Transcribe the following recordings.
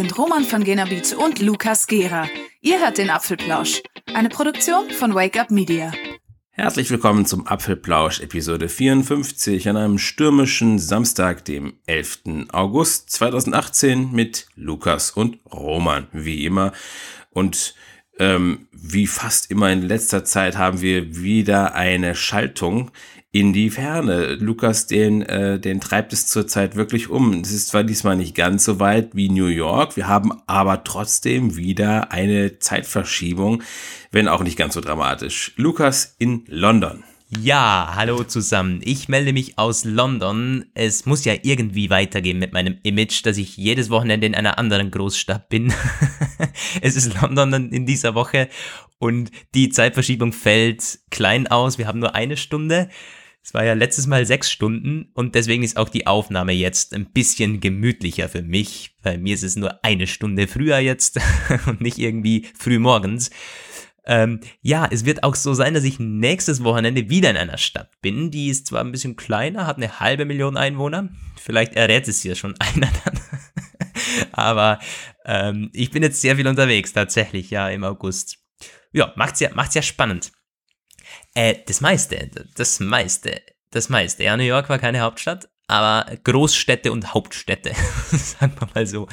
sind Roman von Genabit und Lukas Gera. Ihr hört den Apfelplausch, eine Produktion von Wake Up Media. Herzlich willkommen zum Apfelplausch Episode 54 an einem stürmischen Samstag, dem 11. August 2018 mit Lukas und Roman, wie immer. Und ähm, wie fast immer in letzter Zeit haben wir wieder eine Schaltung in die Ferne. Lukas, den, äh, den treibt es zurzeit wirklich um. Es ist zwar diesmal nicht ganz so weit wie New York, wir haben aber trotzdem wieder eine Zeitverschiebung, wenn auch nicht ganz so dramatisch. Lukas in London. Ja, hallo zusammen. Ich melde mich aus London. Es muss ja irgendwie weitergehen mit meinem Image, dass ich jedes Wochenende in einer anderen Großstadt bin. es ist London in dieser Woche und die Zeitverschiebung fällt klein aus. Wir haben nur eine Stunde. Es war ja letztes Mal sechs Stunden und deswegen ist auch die Aufnahme jetzt ein bisschen gemütlicher für mich. Bei mir ist es nur eine Stunde früher jetzt und nicht irgendwie früh morgens. Ähm, ja, es wird auch so sein, dass ich nächstes Wochenende wieder in einer Stadt bin. Die ist zwar ein bisschen kleiner, hat eine halbe Million Einwohner. Vielleicht errät es hier schon einer dann. Aber ähm, ich bin jetzt sehr viel unterwegs, tatsächlich, ja, im August. Ja, macht's ja, macht's ja spannend. Äh, das meiste, das meiste, das meiste. Ja, New York war keine Hauptstadt, aber Großstädte und Hauptstädte, sagen wir mal so.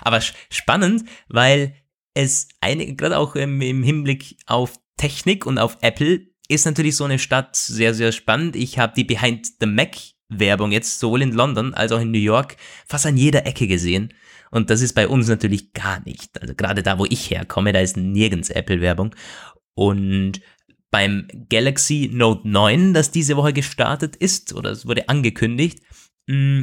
Aber spannend, weil es eine, gerade auch im, im Hinblick auf Technik und auf Apple, ist natürlich so eine Stadt sehr, sehr spannend. Ich habe die Behind the Mac Werbung jetzt sowohl in London als auch in New York fast an jeder Ecke gesehen. Und das ist bei uns natürlich gar nicht. Also gerade da, wo ich herkomme, da ist nirgends Apple-Werbung. Und beim Galaxy Note 9, das diese Woche gestartet ist, oder es wurde angekündigt, mm,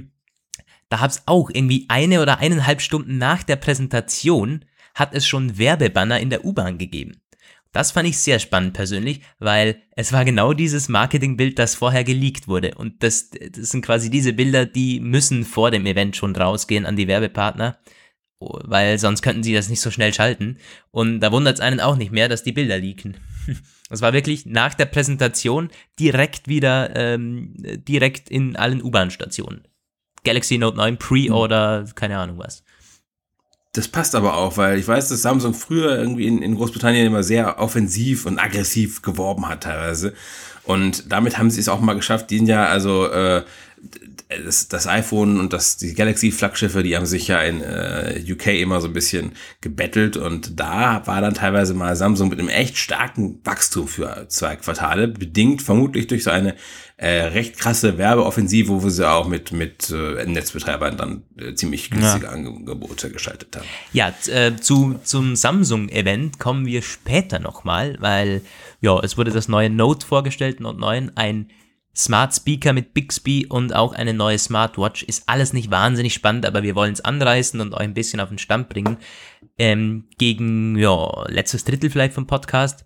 da hab's auch irgendwie eine oder eineinhalb Stunden nach der Präsentation hat es schon Werbebanner in der U-Bahn gegeben. Das fand ich sehr spannend persönlich, weil es war genau dieses Marketingbild, das vorher geleakt wurde. Und das, das sind quasi diese Bilder, die müssen vor dem Event schon rausgehen an die Werbepartner, weil sonst könnten sie das nicht so schnell schalten. Und da wundert es einen auch nicht mehr, dass die Bilder leaken. Das war wirklich nach der Präsentation direkt wieder, ähm, direkt in allen U-Bahn-Stationen. Galaxy Note 9 Pre-Order, keine Ahnung was. Das passt aber auch, weil ich weiß, dass Samsung früher irgendwie in, in Großbritannien immer sehr offensiv und aggressiv geworben hat teilweise. Und damit haben sie es auch mal geschafft. Die sind ja also äh, das, das iPhone und das, die Galaxy-Flaggschiffe, die haben sich ja in äh, UK immer so ein bisschen gebettelt und da war dann teilweise mal Samsung mit einem echt starken Wachstum für zwei Quartale, bedingt vermutlich durch so eine äh, recht krasse Werbeoffensive, wo sie auch mit, mit äh, Netzbetreibern dann äh, ziemlich günstige ja. Angebote geschaltet haben. Ja, äh, zu, zum Samsung-Event kommen wir später nochmal, weil ja, es wurde das neue Note vorgestellt, Note 9, ein Smart Speaker mit Bixby und auch eine neue Smartwatch. Ist alles nicht wahnsinnig spannend, aber wir wollen es anreißen und euch ein bisschen auf den Stand bringen. Ähm, gegen, ja, letztes Drittel vielleicht vom Podcast.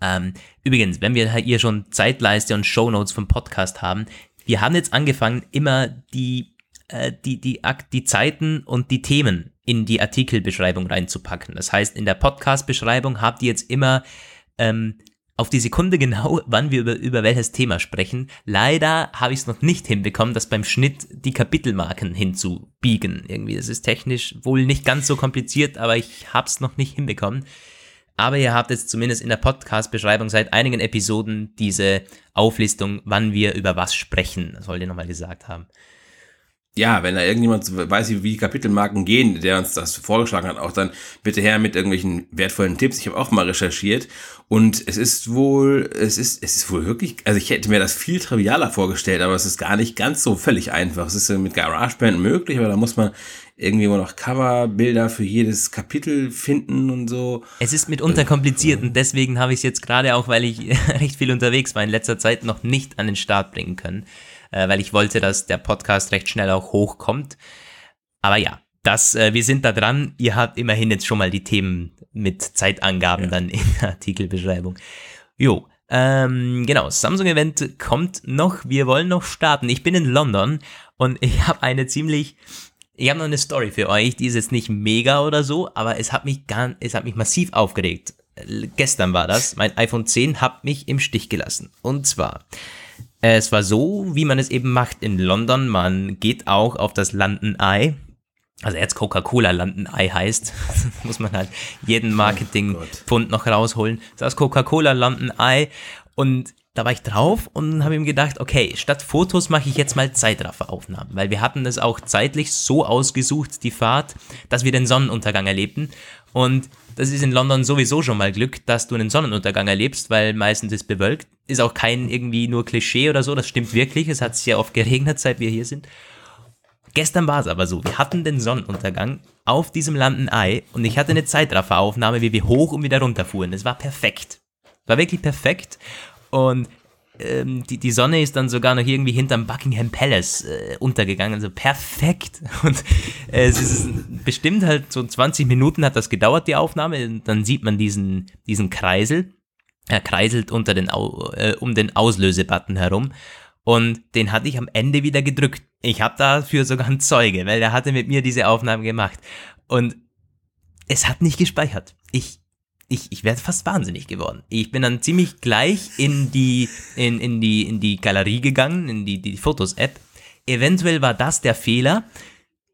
Ähm, übrigens, wenn wir hier schon Zeitleiste und Shownotes vom Podcast haben, wir haben jetzt angefangen, immer die, äh, die, die, die Zeiten und die Themen in die Artikelbeschreibung reinzupacken. Das heißt, in der Podcast-Beschreibung habt ihr jetzt immer ähm, auf die Sekunde genau, wann wir über, über welches Thema sprechen. Leider habe ich es noch nicht hinbekommen, das beim Schnitt die Kapitelmarken hinzubiegen. Irgendwie, das ist technisch wohl nicht ganz so kompliziert, aber ich habe es noch nicht hinbekommen. Aber ihr habt jetzt zumindest in der Podcast-Beschreibung seit einigen Episoden diese Auflistung, wann wir über was sprechen. Das wollte ich nochmal gesagt haben ja, wenn da irgendjemand weiß, wie die Kapitelmarken gehen, der uns das vorgeschlagen hat, auch dann bitte her mit irgendwelchen wertvollen Tipps. Ich habe auch mal recherchiert und es ist wohl, es ist, es ist wohl wirklich, also ich hätte mir das viel trivialer vorgestellt, aber es ist gar nicht ganz so völlig einfach. Es ist mit GarageBand möglich, aber da muss man irgendwie immer noch Coverbilder für jedes Kapitel finden und so. Es ist mitunter kompliziert und deswegen habe ich es jetzt gerade auch, weil ich recht viel unterwegs war in letzter Zeit, noch nicht an den Start bringen können äh, weil ich wollte, dass der Podcast recht schnell auch hochkommt. Aber ja, das, äh, wir sind da dran. Ihr habt immerhin jetzt schon mal die Themen mit Zeitangaben ja. dann in der Artikelbeschreibung. Jo, ähm, genau, Samsung-Event kommt noch. Wir wollen noch starten. Ich bin in London und ich habe eine ziemlich, ich habe noch eine Story für euch. Die ist jetzt nicht mega oder so, aber es hat mich gar, es hat mich massiv aufgeregt. Gestern war das. Mein iPhone 10 hat mich im Stich gelassen. Und zwar, es war so, wie man es eben macht in London. Man geht auch auf das London Eye. also jetzt Coca-Cola Landen-Ei heißt, muss man halt jeden Marketing-Pfund noch rausholen. Das Coca-Cola Landen-Ei und da war ich drauf und habe ihm gedacht, okay, statt Fotos mache ich jetzt mal Zeitrafferaufnahmen, weil wir hatten es auch zeitlich so ausgesucht, die Fahrt, dass wir den Sonnenuntergang erlebten und das ist in London sowieso schon mal Glück, dass du einen Sonnenuntergang erlebst, weil meistens ist bewölkt. Ist auch kein irgendwie nur Klischee oder so, das stimmt wirklich. Es hat sehr oft geregnet, seit wir hier sind. Gestern war es aber so, wir hatten den Sonnenuntergang auf diesem Landen-Ei und ich hatte eine Zeitrafferaufnahme, wie wir hoch und wieder runter fuhren. Es war perfekt. War wirklich perfekt. Und ähm, die, die Sonne ist dann sogar noch irgendwie hinterm Buckingham Palace äh, untergegangen. Also perfekt. Und äh, es ist bestimmt halt so 20 Minuten hat das gedauert, die Aufnahme. Und dann sieht man diesen, diesen Kreisel. Er kreiselt unter den, äh, um den Auslösebutton herum. Und den hatte ich am Ende wieder gedrückt. Ich habe dafür sogar einen Zeuge, weil der hatte mit mir diese Aufnahme gemacht. Und es hat nicht gespeichert. Ich, ich, ich werde fast wahnsinnig geworden. Ich bin dann ziemlich gleich in die, in, in die, in die Galerie gegangen, in die, die Fotos-App. Eventuell war das der Fehler,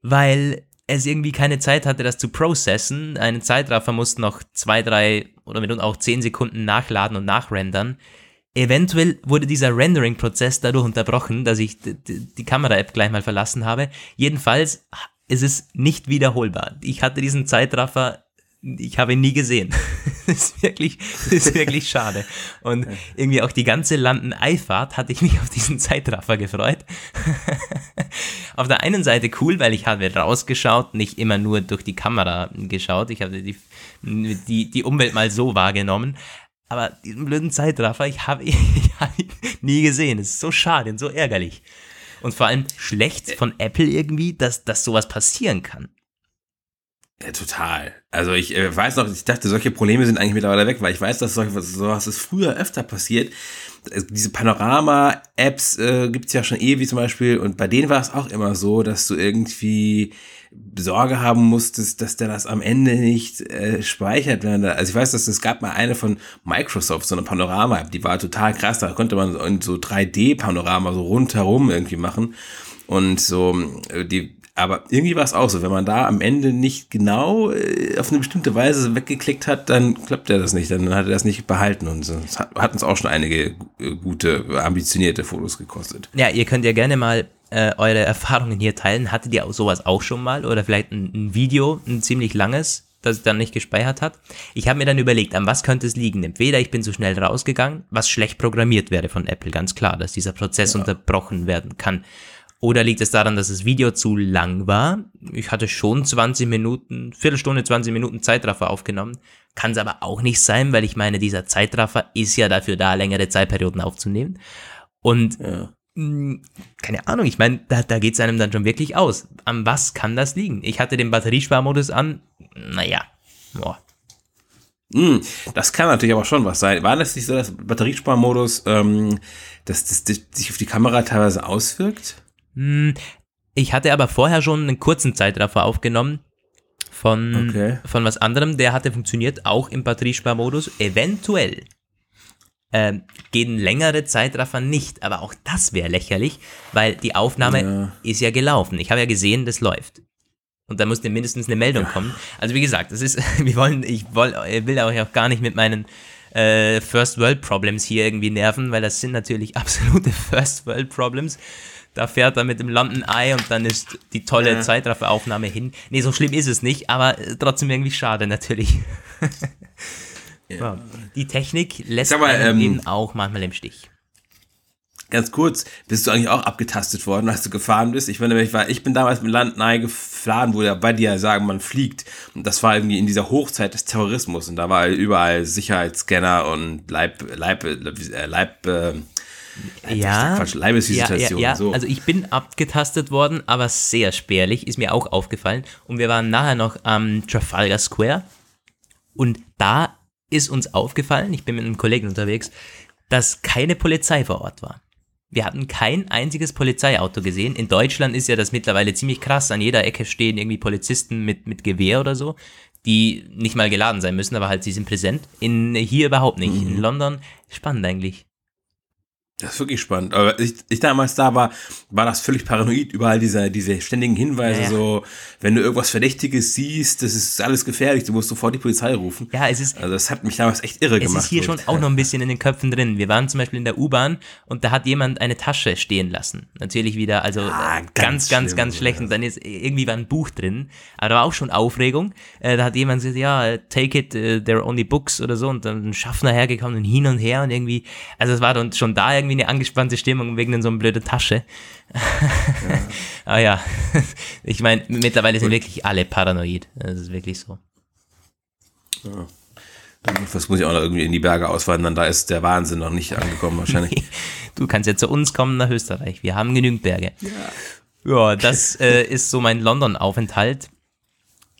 weil es irgendwie keine Zeit hatte, das zu processen. Einen Zeitraffer musste noch zwei, drei oder mitunter auch zehn Sekunden nachladen und nachrendern. Eventuell wurde dieser Rendering-Prozess dadurch unterbrochen, dass ich die Kamera-App gleich mal verlassen habe. Jedenfalls ist es nicht wiederholbar. Ich hatte diesen Zeitraffer, ich habe ihn nie gesehen. das ist wirklich, das ist wirklich schade. Und irgendwie auch die ganze Landen-Eifahrt hatte ich mich auf diesen Zeitraffer gefreut. auf der einen Seite cool, weil ich habe rausgeschaut, nicht immer nur durch die Kamera geschaut. Ich habe die, die, die Umwelt mal so wahrgenommen. Aber diesen blöden Zeitraffer, ich habe ihn, hab ihn nie gesehen. Es ist so schade und so ärgerlich. Und vor allem schlecht von Apple irgendwie, dass, dass sowas passieren kann. Ja, total. Also ich äh, weiß noch, ich dachte, solche Probleme sind eigentlich mittlerweile weg, weil ich weiß, dass solche, sowas ist früher öfter passiert. Diese Panorama-Apps äh, gibt ja schon ewig zum Beispiel und bei denen war es auch immer so, dass du irgendwie Sorge haben musstest, dass der das am Ende nicht äh, speichert. Also ich weiß, dass es gab mal eine von Microsoft, so eine Panorama-App, die war total krass, da konnte man so 3D-Panorama so rundherum irgendwie machen. Und so, äh, die, aber irgendwie war es auch so, wenn man da am Ende nicht genau äh, auf eine bestimmte Weise weggeklickt hat, dann klappt er das nicht, dann hat er das nicht behalten und es hat, hat uns auch schon einige äh, gute, ambitionierte Fotos gekostet. Ja, ihr könnt ja gerne mal äh, eure Erfahrungen hier teilen. Hattet ihr sowas auch schon mal oder vielleicht ein, ein Video, ein ziemlich langes, das es dann nicht gespeichert hat? Ich habe mir dann überlegt, an was könnte es liegen? Entweder ich bin zu schnell rausgegangen, was schlecht programmiert wäre von Apple, ganz klar, dass dieser Prozess ja. unterbrochen werden kann. Oder liegt es daran, dass das Video zu lang war? Ich hatte schon 20 Minuten, Viertelstunde, 20 Minuten Zeitraffer aufgenommen. Kann es aber auch nicht sein, weil ich meine, dieser Zeitraffer ist ja dafür da, längere Zeitperioden aufzunehmen. Und ja. Hm, keine Ahnung, ich meine, da, da geht es einem dann schon wirklich aus. An was kann das liegen? Ich hatte den Batteriesparmodus an, naja, boah. Mm, das kann natürlich aber schon was sein. War das nicht so, dass Batteriesparmodus, ähm, dass das, das sich auf die Kamera teilweise auswirkt? Mm, ich hatte aber vorher schon einen kurzen Zeitraffer aufgenommen von, okay. von was anderem. Der hatte funktioniert, auch im Batteriesparmodus. Eventuell äh, gehen längere Zeitraffer nicht. Aber auch das wäre lächerlich, weil die Aufnahme ja. ist ja gelaufen. Ich habe ja gesehen, das läuft. Und da musste mindestens eine Meldung kommen. Also wie gesagt, das ist, wir wollen, ich will, will euch auch gar nicht mit meinen äh, First World Problems hier irgendwie nerven, weil das sind natürlich absolute First World Problems. Da fährt er mit dem Landen-Ei und dann ist die tolle ja. Zeitrafferaufnahme hin. Nee, so schlimm ist es nicht, aber trotzdem irgendwie schade natürlich. Ja. Die Technik lässt mal, ähm, eben auch manchmal im Stich. Ganz kurz, bist du eigentlich auch abgetastet worden, als du gefahren bist? Ich meine, ich, war, ich bin damals im Land nahe gefahren, wo ja bei dir sagen, man fliegt. Und das war irgendwie in dieser Hochzeit des Terrorismus. Und da war überall Sicherheitsscanner und Leib, Leib, äh, Leib, äh, ja, Quatsch, Leibesvisitation. Ja, ja, ja. So. also ich bin abgetastet worden, aber sehr spärlich, ist mir auch aufgefallen. Und wir waren nachher noch am Trafalgar Square. Und da ist uns aufgefallen, ich bin mit einem Kollegen unterwegs, dass keine Polizei vor Ort war. Wir hatten kein einziges Polizeiauto gesehen. In Deutschland ist ja das mittlerweile ziemlich krass. An jeder Ecke stehen irgendwie Polizisten mit, mit Gewehr oder so, die nicht mal geladen sein müssen, aber halt sie sind präsent. In, hier überhaupt nicht. Mhm. In London, spannend eigentlich. Das ist wirklich spannend. Aber ich, ich damals da war, war das völlig paranoid, überall diese, diese ständigen Hinweise, ja, ja. so, wenn du irgendwas Verdächtiges siehst, das ist alles gefährlich, du musst sofort die Polizei rufen. Ja, es ist. Also das hat mich damals echt irre es gemacht. Es ist hier schon auch noch ein bisschen in den Köpfen drin. Wir waren zum Beispiel in der U-Bahn und da hat jemand eine Tasche stehen lassen. Natürlich wieder, also ah, ganz, ganz, ganz, ganz schlecht. Und dann ist irgendwie war ein Buch drin. Aber da war auch schon Aufregung. Äh, da hat jemand gesagt, ja, take it, there are only books oder so. Und dann ein Schaffner hergekommen und hin und her und irgendwie, also es war dann schon da irgendwie irgendwie eine angespannte Stimmung wegen so einer blöden Tasche. Ja. Aber ja, ich meine, mittlerweile sind wirklich alle paranoid. Das ist wirklich so. Ja. Das muss ich auch noch irgendwie in die Berge auswandern, da ist der Wahnsinn noch nicht angekommen wahrscheinlich. du kannst ja zu uns kommen nach Österreich, wir haben genügend Berge. Ja, ja das äh, ist so mein London-Aufenthalt.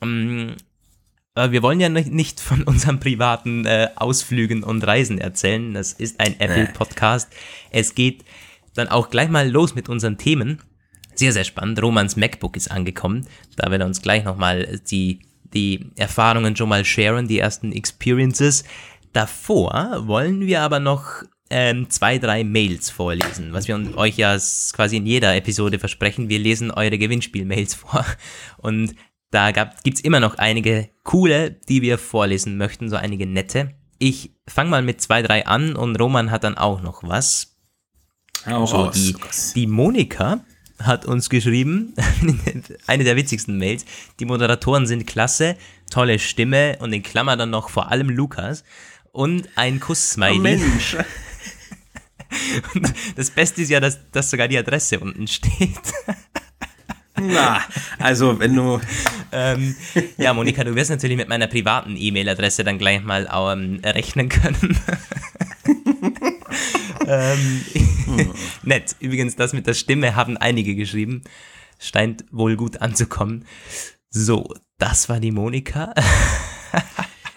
Ähm, wir wollen ja nicht von unseren privaten äh, Ausflügen und Reisen erzählen. Das ist ein Apple-Podcast. Es geht dann auch gleich mal los mit unseren Themen. Sehr, sehr spannend. Romans MacBook ist angekommen. Da wird er uns gleich nochmal die, die Erfahrungen schon mal sharen, die ersten Experiences. Davor wollen wir aber noch ähm, zwei, drei Mails vorlesen, was wir euch ja quasi in jeder Episode versprechen. Wir lesen eure Gewinnspiel-Mails vor. Und da gibt es immer noch einige coole, die wir vorlesen möchten, so einige nette. Ich fange mal mit zwei, drei an und Roman hat dann auch noch was. Auch so, die, die Monika hat uns geschrieben, eine der witzigsten Mails, die Moderatoren sind klasse, tolle Stimme und in Klammer dann noch vor allem Lukas und ein Kuss-Smiley. Oh Mensch. Und das Beste ist ja, dass, dass sogar die Adresse unten steht. Na, also wenn du. ähm, ja, Monika, du wirst natürlich mit meiner privaten E-Mail-Adresse dann gleich mal ähm, rechnen können. ähm, nett. Übrigens, das mit der Stimme haben einige geschrieben. Scheint wohl gut anzukommen. So, das war die Monika.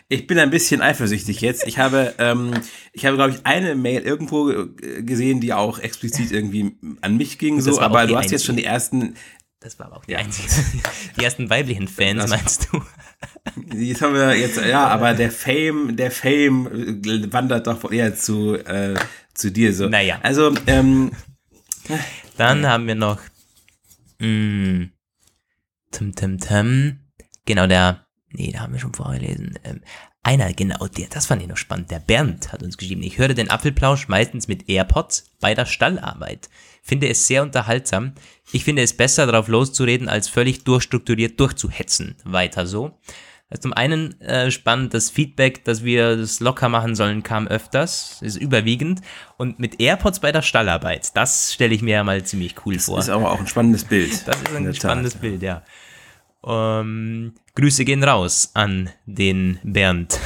Ich bin ein bisschen eifersüchtig jetzt. Ich habe, ähm, ich habe, glaube ich, eine Mail irgendwo gesehen, die auch explizit irgendwie an mich ging, so, aber du hast jetzt schon die ersten, das war aber auch die ja. einzige. Die ersten weiblichen Fans, das, meinst du? Jetzt haben wir jetzt, ja, aber der Fame, der Fame wandert doch eher zu, äh, zu dir so. Naja. Also, ähm, Dann haben wir noch mh, Tim Tim Tim. Genau, der, nee, da haben wir schon vorgelesen. Ähm, einer, genau, der, das fand ich noch spannend. Der Bernd hat uns geschrieben, ich höre den Apfelplausch meistens mit AirPods bei der Stallarbeit. Finde es sehr unterhaltsam. Ich finde es besser, darauf loszureden, als völlig durchstrukturiert durchzuhetzen. Weiter so. Also zum einen äh, spannend, das Feedback, dass wir das locker machen sollen, kam öfters, ist überwiegend. Und mit AirPods bei der Stallarbeit, das stelle ich mir ja mal ziemlich cool das vor. Das ist aber auch ein spannendes Bild. Das ist ein spannendes Tat. Bild, ja. Ähm, Grüße gehen raus an den Bernd.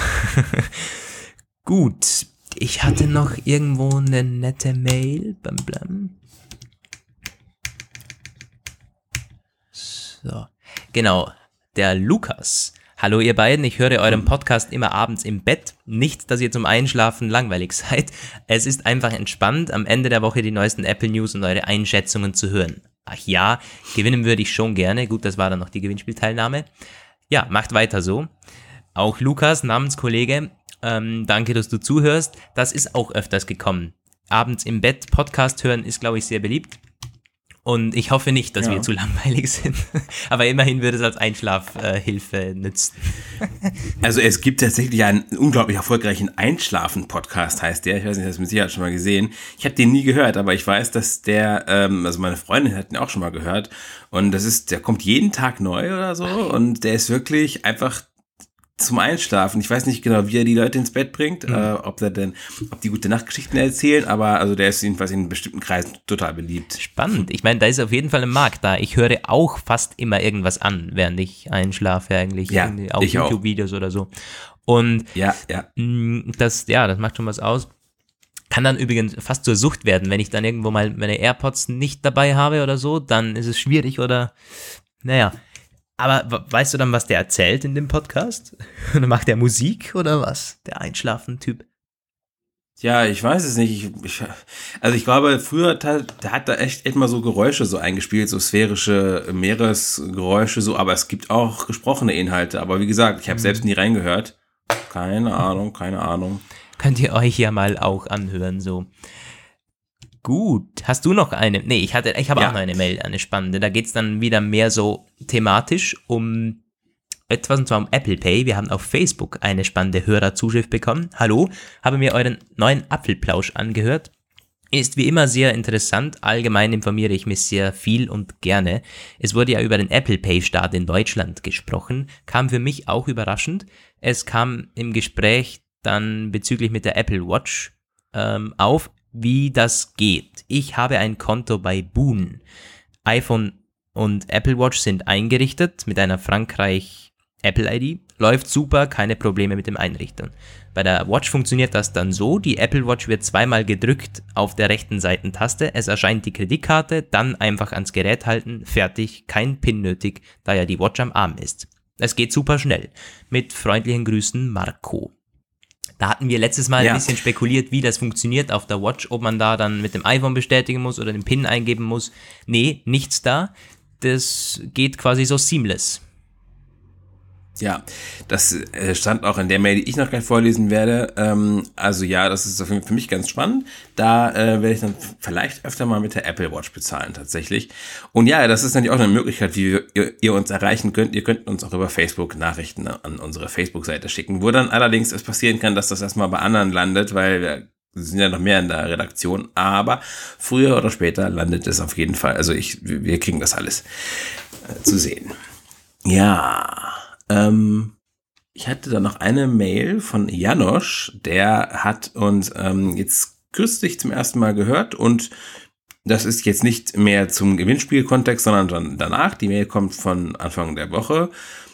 Gut, ich hatte noch irgendwo eine nette Mail. Blam, blam. So, genau, der Lukas. Hallo ihr beiden, ich höre euren Podcast immer abends im Bett. Nicht, dass ihr zum Einschlafen langweilig seid. Es ist einfach entspannt, am Ende der Woche die neuesten Apple News und eure Einschätzungen zu hören. Ach ja, gewinnen würde ich schon gerne. Gut, das war dann noch die Gewinnspielteilnahme. Ja, macht weiter so. Auch Lukas, Namenskollege, ähm, danke, dass du zuhörst. Das ist auch öfters gekommen. Abends im Bett Podcast hören ist, glaube ich, sehr beliebt. Und ich hoffe nicht, dass ja. wir zu langweilig sind. Aber immerhin würde es als Einschlafhilfe äh, nützen. also es gibt tatsächlich einen unglaublich erfolgreichen Einschlafen-Podcast, heißt der. Ich weiß nicht, du mit Sicherheit schon mal gesehen. Ich habe den nie gehört, aber ich weiß, dass der, ähm, also meine Freundin hat ihn auch schon mal gehört. Und das ist, der kommt jeden Tag neu oder so. Und der ist wirklich einfach zum Einschlafen. Ich weiß nicht genau, wie er die Leute ins Bett bringt, mhm. äh, ob er denn, ob die gute Nachtgeschichten erzählen, aber also der ist jedenfalls in bestimmten Kreisen total beliebt. Spannend. Ich meine, da ist auf jeden Fall ein Markt da. Ich höre auch fast immer irgendwas an, während ich einschlafe eigentlich. Ja, auch YouTube-Videos oder so. Und ja, ja. Mm, das, ja, das macht schon was aus. Kann dann übrigens fast zur Sucht werden, wenn ich dann irgendwo mal meine AirPods nicht dabei habe oder so, dann ist es schwierig oder, naja. Aber weißt du dann, was der erzählt in dem Podcast? Macht der Musik oder was? Der Einschlafen-Typ? Ja, ich weiß es nicht. Ich, ich, also ich glaube, früher hat, hat da echt immer so Geräusche so eingespielt, so sphärische Meeresgeräusche so, aber es gibt auch gesprochene Inhalte. Aber wie gesagt, ich habe mhm. selbst nie reingehört. Keine Ahnung, keine Ahnung. Könnt ihr euch ja mal auch anhören, so. Gut. Hast du noch eine? Nee, ich hatte, ich habe Ja. auch noch eine Mail, eine spannende. Da geht's dann wieder mehr so thematisch um etwas, und zwar um Apple Pay. Wir haben auf Facebook eine spannende Hörerzuschrift bekommen. Hallo, habe mir euren neuen Apfelplausch angehört. Ist wie immer sehr interessant. Allgemein informiere ich mich sehr viel und gerne. Es wurde ja über den Apple Pay Start in Deutschland gesprochen. Kam für mich auch überraschend. Es kam im Gespräch dann bezüglich mit der Apple Watch ähm, auf, wie das geht. Ich habe ein Konto bei Boon. iPhone und Apple Watch sind eingerichtet mit einer Frankreich Apple ID. Läuft super, keine Probleme mit dem Einrichten. Bei der Watch funktioniert das dann so, die Apple Watch wird zweimal gedrückt auf der rechten Seitentaste, es erscheint die Kreditkarte, dann einfach ans Gerät halten, fertig, kein PIN nötig, da ja die Watch am Arm ist. Es geht super schnell. Mit freundlichen Grüßen, Marco. Da hatten wir letztes Mal Ja. ein bisschen spekuliert, wie das funktioniert auf der Watch, ob man da dann mit dem iPhone bestätigen muss oder den PIN eingeben muss. Nee, nichts da. Das geht quasi so seamless. Ja, das äh, stand auch in der Mail, die ich noch gleich vorlesen werde. Ähm, also ja, das ist für mich ganz spannend. Da äh, werde ich dann vielleicht öfter mal mit der Apple Watch bezahlen tatsächlich. Und ja, das ist natürlich auch eine Möglichkeit, wie ihr, ihr uns erreichen könnt. Ihr könnt uns auch über Facebook Nachrichten an unsere Facebook-Seite schicken, wo dann allerdings es passieren kann, dass das erstmal bei anderen landet, weil wir sind ja noch mehr in der Redaktion, aber früher oder später landet es auf jeden Fall. Also ich, wir kriegen das alles äh, zu sehen. Ja, ähm, ich hatte da noch eine Mail von Janosch, der hat uns ähm, jetzt kürzlich zum ersten Mal gehört und das ist jetzt nicht mehr zum Gewinnspielkontext, sondern dann danach. Die Mail kommt von Anfang der Woche.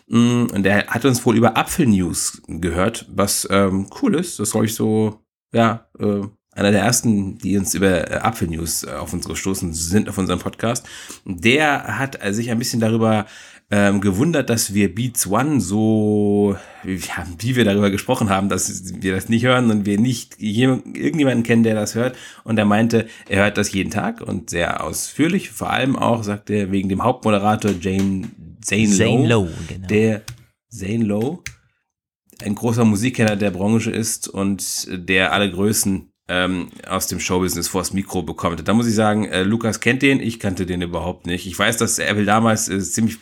Mm, Und der hat uns wohl über Apfelnews gehört, was ähm, cool ist. Das glaube ich so, ja, äh, einer der ersten, die uns über äh, Apfelnews äh, auf uns gestoßen sind, auf unserem Podcast. Der hat äh, sich ein bisschen darüber ähm, gewundert, dass wir Beats One so, ja, wie wir darüber gesprochen haben, dass wir das nicht hören und wir nicht jem- irgendjemanden kennen, der das hört. Und er meinte, er hört das jeden Tag und sehr ausführlich. Vor allem auch, sagt er, wegen dem Hauptmoderator Jane, Zane, Zane Lowe, Lowe, genau. der Zane Lowe, ein großer Musikkenner der Branche ist und der alle Größen ähm, aus dem Showbusiness vors Mikro bekommt. Da muss ich sagen, äh, Lukas kennt den, ich kannte den überhaupt nicht. Ich weiß, dass Apple damals äh, ziemlich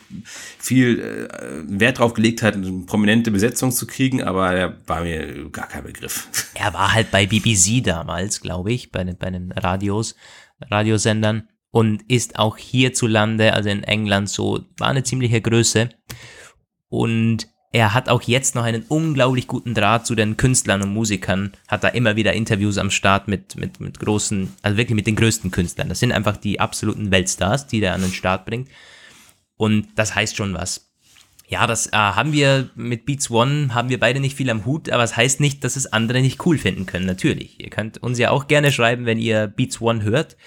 viel äh, Wert drauf gelegt hat, eine prominente Besetzung zu kriegen, aber der war mir gar kein Begriff. Er war halt bei BBC damals, glaube ich, bei, den- bei den Radios, Radiosendern und ist auch hierzulande, also in England so, war eine ziemliche Größe. Und er hat auch jetzt noch einen unglaublich guten Draht zu den Künstlern und Musikern, hat da immer wieder Interviews am Start mit, mit, mit großen, also wirklich mit den größten Künstlern. Das sind einfach die absoluten Weltstars, die der an den Start bringt. Und das heißt schon was. Ja, das äh, haben wir mit Beats One, haben wir beide nicht viel am Hut, aber es heißt nicht, dass es andere nicht cool finden können, natürlich. Ihr könnt uns ja auch gerne schreiben, wenn ihr Beats One hört.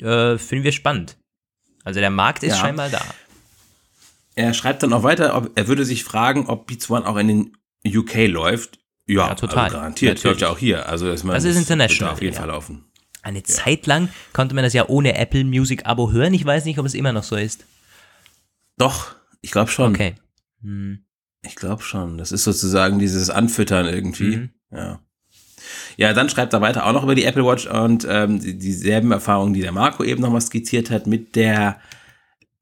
Äh, finden wir spannend. Also der Markt ist Ja. scheinbar da. Er schreibt dann auch weiter, ob, er würde sich fragen, ob Beats One auch in den UK läuft. Ja, Ja, total. Also garantiert. Natürlich. Läuft ja auch hier. Also das, Das ist international, auf jeden ja. Fall laufen. Eine Zeit lang konnte man das ja ohne Apple Music Abo hören. Ich weiß nicht, ob es immer noch so ist. Doch, ich glaube schon. Okay. Hm. Ich glaube schon. Das ist sozusagen dieses Anfüttern irgendwie. Mhm. Ja. Ja, dann schreibt er weiter auch noch über die Apple Watch und ähm, die, dieselben Erfahrungen, die der Marco eben nochmal skizziert hat, mit der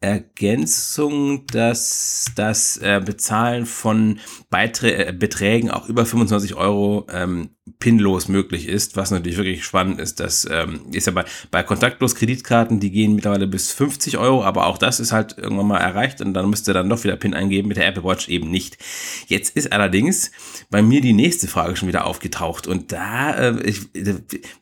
Ergänzung, dass das äh, Bezahlen von Beiträ äh, Beträgen auch über 25 Euro ähm, pinlos möglich ist, was natürlich wirklich spannend ist. Das ähm, ist ja bei, bei kontaktlos Kreditkarten, die gehen mittlerweile bis 50 Euro, aber auch das ist halt irgendwann mal erreicht und dann müsst ihr dann doch wieder PIN eingeben, mit der Apple Watch eben nicht. Jetzt ist allerdings bei mir die nächste Frage schon wieder aufgetaucht und da, äh, ich,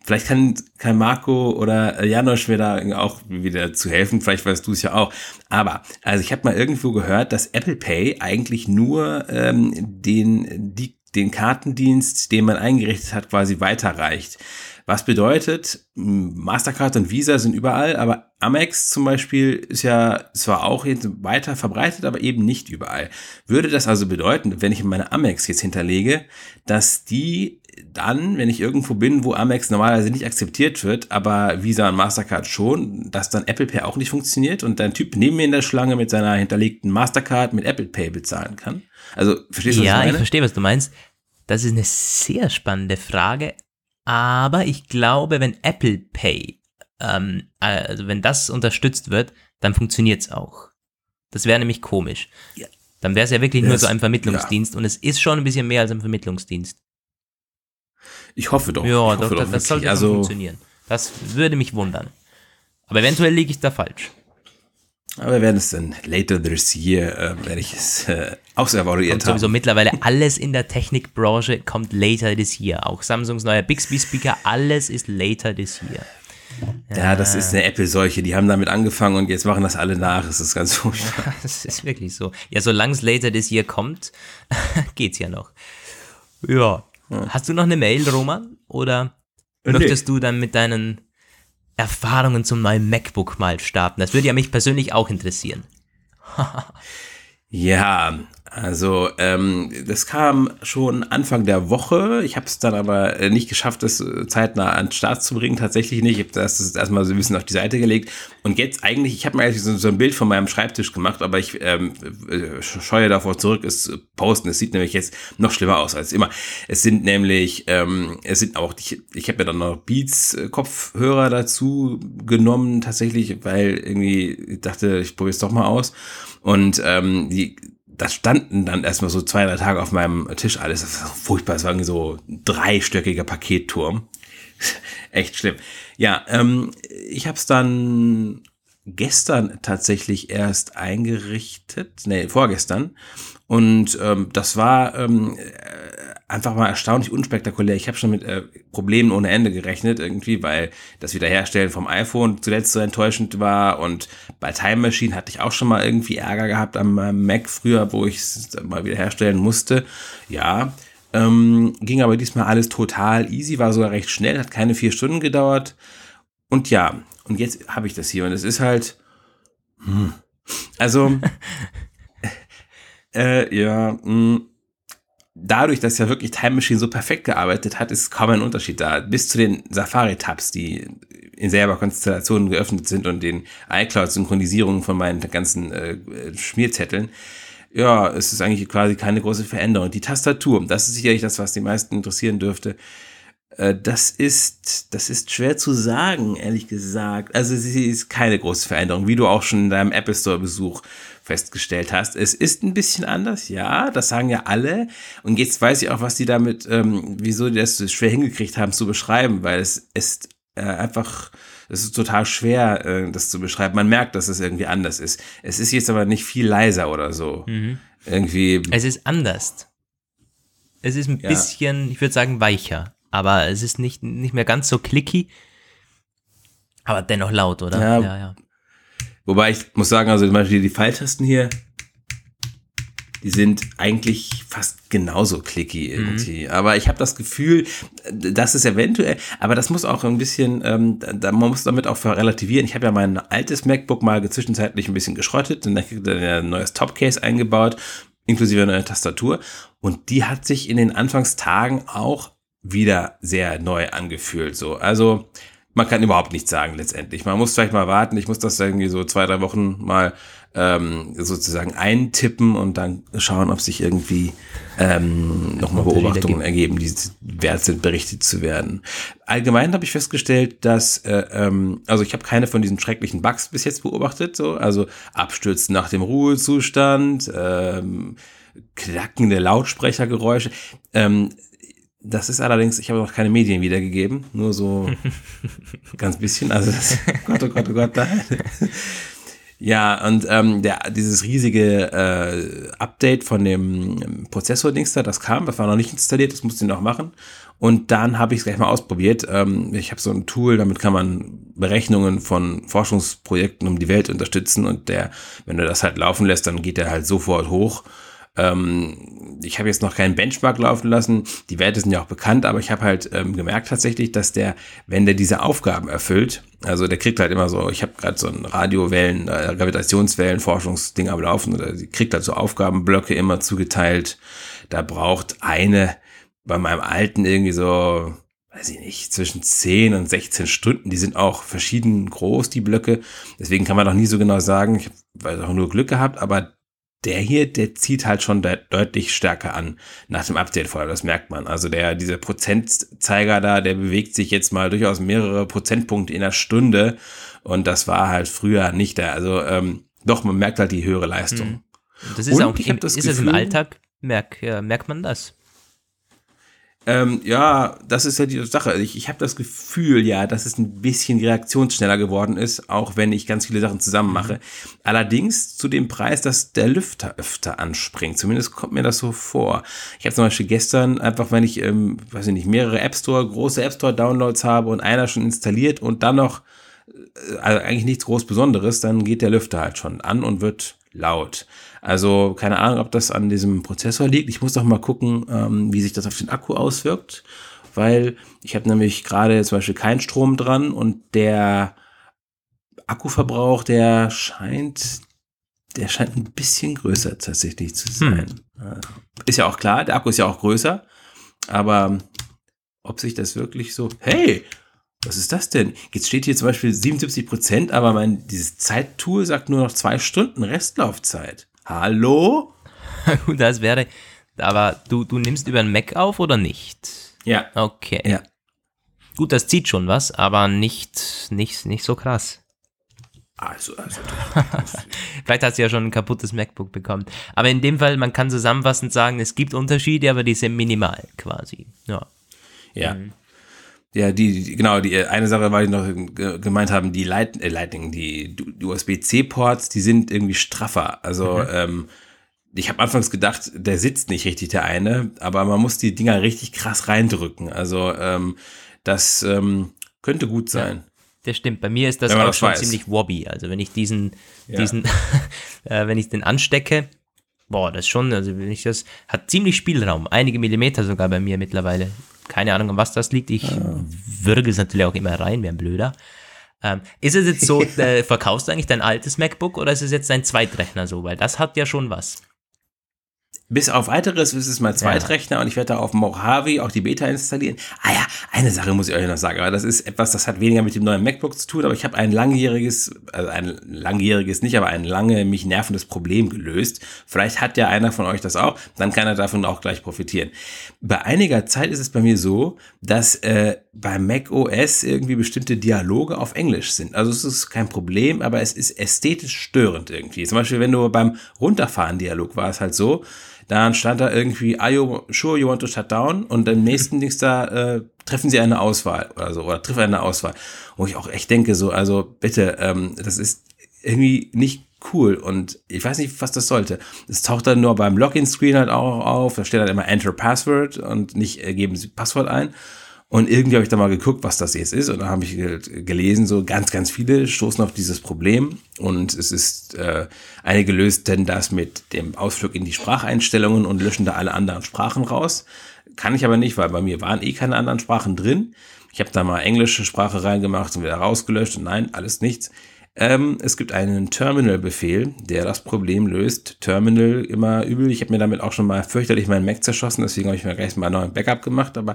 vielleicht kann, kann Marco oder äh, Janosch mir da auch wieder zu helfen, vielleicht weißt du es ja auch. Aber, also ich habe mal irgendwo gehört, dass Apple Pay eigentlich nur ähm, den, die, den Kartendienst, den man eingerichtet hat, quasi weiterreicht. Was bedeutet, Mastercard und Visa sind überall, aber Amex zum Beispiel ist ja zwar auch jetzt weiter verbreitet, aber eben nicht überall. Würde das also bedeuten, wenn ich meine Amex jetzt hinterlege, dass die dann, wenn ich irgendwo bin, wo Amex normalerweise nicht akzeptiert wird, aber Visa und Mastercard schon, dass dann Apple Pay auch nicht funktioniert und ein Typ neben mir in der Schlange mit seiner hinterlegten Mastercard mit Apple Pay bezahlen kann? Also, verstehst du, was Ja, ich ich meine? verstehe, was du meinst. Das ist eine sehr spannende Frage. Aber ich glaube, wenn Apple Pay ähm, also wenn das unterstützt wird, dann funktioniert es auch. Das wäre nämlich komisch. Dann wäre es ja wirklich Ja, nur so ein Vermittlungsdienst und es ist schon ein bisschen mehr als ein Vermittlungsdienst. Ich hoffe doch. Ja, doch, hoffe das, doch das sollte also, funktionieren. Das würde mich wundern. Aber eventuell liege ich da falsch. aber wir werden es dann later this year, äh, werde ich es äh, ausevaluiert Und sowieso haben. mittlerweile alles in der Technikbranche kommt later this year. Auch Samsungs neuer Bixby-Speaker, alles ist later this year. Ja, das ist eine Apple-Seuche. Die haben damit angefangen und jetzt machen das alle nach. Es ist ganz furchtbar. Das ist wirklich so. Ja, solange es later this year kommt, geht's ja noch. Ja. Hast du noch eine Mail, Roman? Oder Äh, möchtest du dann mit deinen Erfahrungen zum neuen MacBook mal starten? Das würde ja mich persönlich auch interessieren. Ja, also ähm, das kam schon Anfang der Woche. Ich habe es dann aber äh, nicht geschafft, das äh, zeitnah an den Start zu bringen. Tatsächlich nicht. Ich habe das jetzt erstmal so ein bisschen auf die Seite gelegt. Und jetzt eigentlich, ich habe mir eigentlich so, so ein Bild von meinem Schreibtisch gemacht, aber ich ähm, äh, scheue davor zurück, es zu posten. Es sieht nämlich jetzt noch schlimmer aus als immer. Es sind nämlich, ähm, es sind auch, ich, ich habe mir dann noch Beats-Kopfhörer dazu genommen, tatsächlich, weil irgendwie ich dachte, ich probiere es doch mal aus. Und ähm, die, das standen dann erstmal so zwei, drei Tage auf meinem Tisch alles. Das war furchtbar. Es war irgendwie so ein dreistöckiger Paketturm. Echt schlimm. Ja, ähm, ich habe es dann gestern tatsächlich erst eingerichtet. Nee, vorgestern. Und ähm, das war ähm, einfach mal erstaunlich unspektakulär. Ich habe schon mit äh, Problemen ohne Ende gerechnet irgendwie, weil das Wiederherstellen vom iPhone zuletzt so enttäuschend war und bei Time Machine hatte ich auch schon mal irgendwie Ärger gehabt meinem Mac früher, wo ich es mal wiederherstellen musste. Ja, ähm, ging aber diesmal alles total easy, war sogar recht schnell, hat keine vier Stunden gedauert. Und ja, und jetzt habe ich das hier und es ist halt, hm, also, äh, ja, mh, dadurch, dass ja wirklich Time Machine so perfekt gearbeitet hat, ist kaum ein Unterschied da. Bis zu den Safari-Tabs, die in selber Konstellationen geöffnet sind und den iCloud-Synchronisierungen von meinen ganzen äh, Schmierzetteln. Ja, es ist eigentlich quasi keine große Veränderung. Die Tastatur, das ist sicherlich das, was die meisten interessieren dürfte. Äh, Das ist, das ist schwer zu sagen, ehrlich gesagt. Also sie ist keine große Veränderung, wie du auch schon in deinem Apple Store Besuch festgestellt hast. Es ist ein bisschen anders, ja, das sagen ja alle. Und jetzt weiß ich auch, was die damit, ähm, wieso die das so schwer hingekriegt haben zu beschreiben, weil es ist äh, einfach, es ist total schwer, äh, das zu beschreiben. Man merkt, dass es irgendwie anders ist. Es ist jetzt aber nicht viel leiser oder so. Irgendwie, Es ist anders. Es ist ein Ja. bisschen, ich würde sagen, weicher. Aber es ist nicht, nicht mehr ganz so clicky. Aber dennoch laut, oder? Ja. ja. ja. Wobei ich muss sagen, also zum Beispiel die Pfeiltasten hier, die sind eigentlich fast genauso clicky irgendwie. Aber ich habe das Gefühl, dass es eventuell, aber das muss auch ein bisschen, ähm, da, man muss damit auch relativieren. Ich habe ja mein altes MacBook mal zwischenzeitlich ein bisschen geschrottet und dann kriegt er ein neues Topcase eingebaut, inklusive einer neue Tastatur. Und die hat sich in den Anfangstagen auch wieder sehr neu angefühlt. So, also man kann überhaupt nichts sagen letztendlich. Man muss vielleicht mal warten. Ich muss das irgendwie so zwei, drei Wochen mal ähm, sozusagen eintippen und dann schauen, ob sich irgendwie ähm, nochmal Beobachtungen ergeben, die wert sind, berichtet zu werden. Allgemein habe ich festgestellt, dass, äh, ähm, also ich habe keine von diesen schrecklichen Bugs bis jetzt beobachtet, so, also Abstürzen nach dem Ruhezustand, ähm, knackende Lautsprechergeräusche. Ähm, das ist allerdings, ich habe noch keine Medien wiedergegeben, nur so ganz bisschen. Also das, Gott, oh Gott, oh Gott, nein. Ja, und ähm, der, dieses riesige äh, Update von dem Prozessor-Dings da, das kam, das war noch nicht installiert, das musste ich noch machen. Und dann habe ich es gleich mal ausprobiert. Ähm, ich habe so ein Tool, damit kann man Berechnungen von Forschungsprojekten um die Welt unterstützen. Und der, wenn du das halt laufen lässt, dann geht der halt sofort hoch. Ähm, ich habe jetzt noch keinen Benchmark laufen lassen. Die Werte sind ja auch bekannt, aber ich habe halt ähm, gemerkt tatsächlich, dass der, wenn der diese Aufgaben erfüllt, also der kriegt halt immer so, ich habe gerade so ein Radiowellen, äh, Gravitationswellen, Forschungsding am Laufen, oder die kriegt halt so Aufgabenblöcke immer zugeteilt. Da braucht eine bei meinem alten irgendwie so, weiß ich nicht, zwischen 10 und 16 Stunden. Die sind auch verschieden groß, die Blöcke. Deswegen kann man noch nie so genau sagen. Ich habe auch nur Glück gehabt, aber der hier, der zieht halt schon de deutlich stärker an nach dem Update vorher, das merkt man. Also der, dieser Prozentzeiger da, der bewegt sich jetzt mal durchaus mehrere Prozentpunkte in der Stunde und das war halt früher nicht da. Also ähm, doch, man merkt halt die höhere Leistung. Mhm. Das ist Und auch ich im, das ist es im Gefühl- Alltag, merk, ja, merkt man das. Ähm, ja, das ist ja die Sache. Ich, ich habe das Gefühl, ja, dass es ein bisschen reaktionsschneller geworden ist, auch wenn ich ganz viele Sachen zusammen mache. Allerdings zu dem Preis, dass der Lüfter öfter anspringt. Zumindest kommt mir das so vor. Ich habe zum Beispiel gestern einfach, wenn ich, ähm, weiß ich nicht, mehrere App Store, große App Store Downloads habe und einer schon installiert und dann noch, äh, also eigentlich nichts groß Besonderes, dann geht der Lüfter halt schon an und wird laut. Also keine Ahnung, ob das an diesem Prozessor liegt. Ich muss doch mal gucken, ähm, wie sich das auf den Akku auswirkt, weil ich habe nämlich gerade zum Beispiel keinen Strom dran und der Akkuverbrauch, der scheint, der scheint ein bisschen größer tatsächlich zu sein. Äh, Ist ja auch klar, der Akku ist ja auch größer, aber ob sich das wirklich so, hey, was ist das denn? Jetzt steht hier zum Beispiel 77 Prozent, aber mein, dieses Zeittool sagt nur noch zwei Stunden Restlaufzeit. Hallo? das wäre, aber du, du nimmst über einen Mac auf oder nicht? Ja. Okay. Ja. Gut, das zieht schon was, aber nicht, nicht, nicht so krass. Also, also, Vielleicht hast du ja schon ein kaputtes MacBook bekommen. Aber in dem Fall, man kann zusammenfassend sagen, es gibt Unterschiede, aber die sind minimal quasi. Ja. ja. Ja, die, die, genau, die eine Sache, weil die noch ge- gemeint haben, die Light, äh, Lightning, die, die USB-C-Ports, die sind irgendwie straffer. Also, ähm, ich habe anfangs gedacht, der sitzt nicht richtig, der eine, aber man muss die Dinger richtig krass reindrücken. Also, ähm, das ähm, könnte gut sein. Das stimmt. Bei mir ist das auch das schon weiß. ziemlich wobby. Also wenn ich diesen, Ja. diesen, äh, wenn ich den anstecke, boah, das schon, also wenn ich das, hat ziemlich Spielraum. Einige Millimeter sogar bei mir mittlerweile. Keine Ahnung, an was das liegt. Ich Ah. würgel es natürlich auch immer rein, wie ein Blöder. Ähm, ist es jetzt so, äh, verkaufst du eigentlich dein altes MacBook oder ist es jetzt dein Zweitrechner so? Weil das hat ja schon was. Bis auf weiteres ist es mein Zweitrechner und ich werde da auf Mojave auch die Beta installieren. Ah ja, eine Sache muss ich euch noch sagen, aber das ist etwas, das hat weniger mit dem neuen MacBook zu tun, aber ich habe ein langjähriges, also ein langjähriges nicht, aber ein lange mich nervendes Problem gelöst. Vielleicht hat ja einer von euch das auch, dann kann er davon auch gleich profitieren. Bei einiger Zeit ist es bei mir so, dass äh, bei Mac OS irgendwie bestimmte Dialoge auf Englisch sind. Also es ist kein Problem, aber es ist ästhetisch störend irgendwie. Zum Beispiel, wenn du beim Runterfahren-Dialog war es halt so, dann stand da irgendwie, are you sure you want to shut down? Und im nächsten Dings da äh, treffen sie eine Auswahl oder so, oder triff eine Auswahl. Wo ich auch echt denke, so, also bitte, ähm, das ist irgendwie nicht cool und ich weiß nicht, was das sollte. Es taucht dann nur beim Login-Screen halt auch auf, da steht dann immer Enter Password und nicht äh, geben Sie Passwort ein. Und irgendwie habe ich da mal geguckt, was das jetzt ist. Und da habe ich ge- gelesen, so ganz, ganz viele stoßen auf dieses Problem. Und es ist, äh, einige lösten das mit dem Ausflug in die Spracheinstellungen und löschen da alle anderen Sprachen raus. Kann ich aber nicht, weil bei mir waren eh keine anderen Sprachen drin. Ich habe da mal englische Sprache reingemacht und wieder rausgelöscht und nein, alles nichts. Ähm, es gibt einen Terminal-Befehl, der das Problem löst. Terminal immer übel. Ich habe mir damit auch schon mal fürchterlich meinen Mac zerschossen, deswegen habe ich mir gleich mal einen neuen Backup gemacht, aber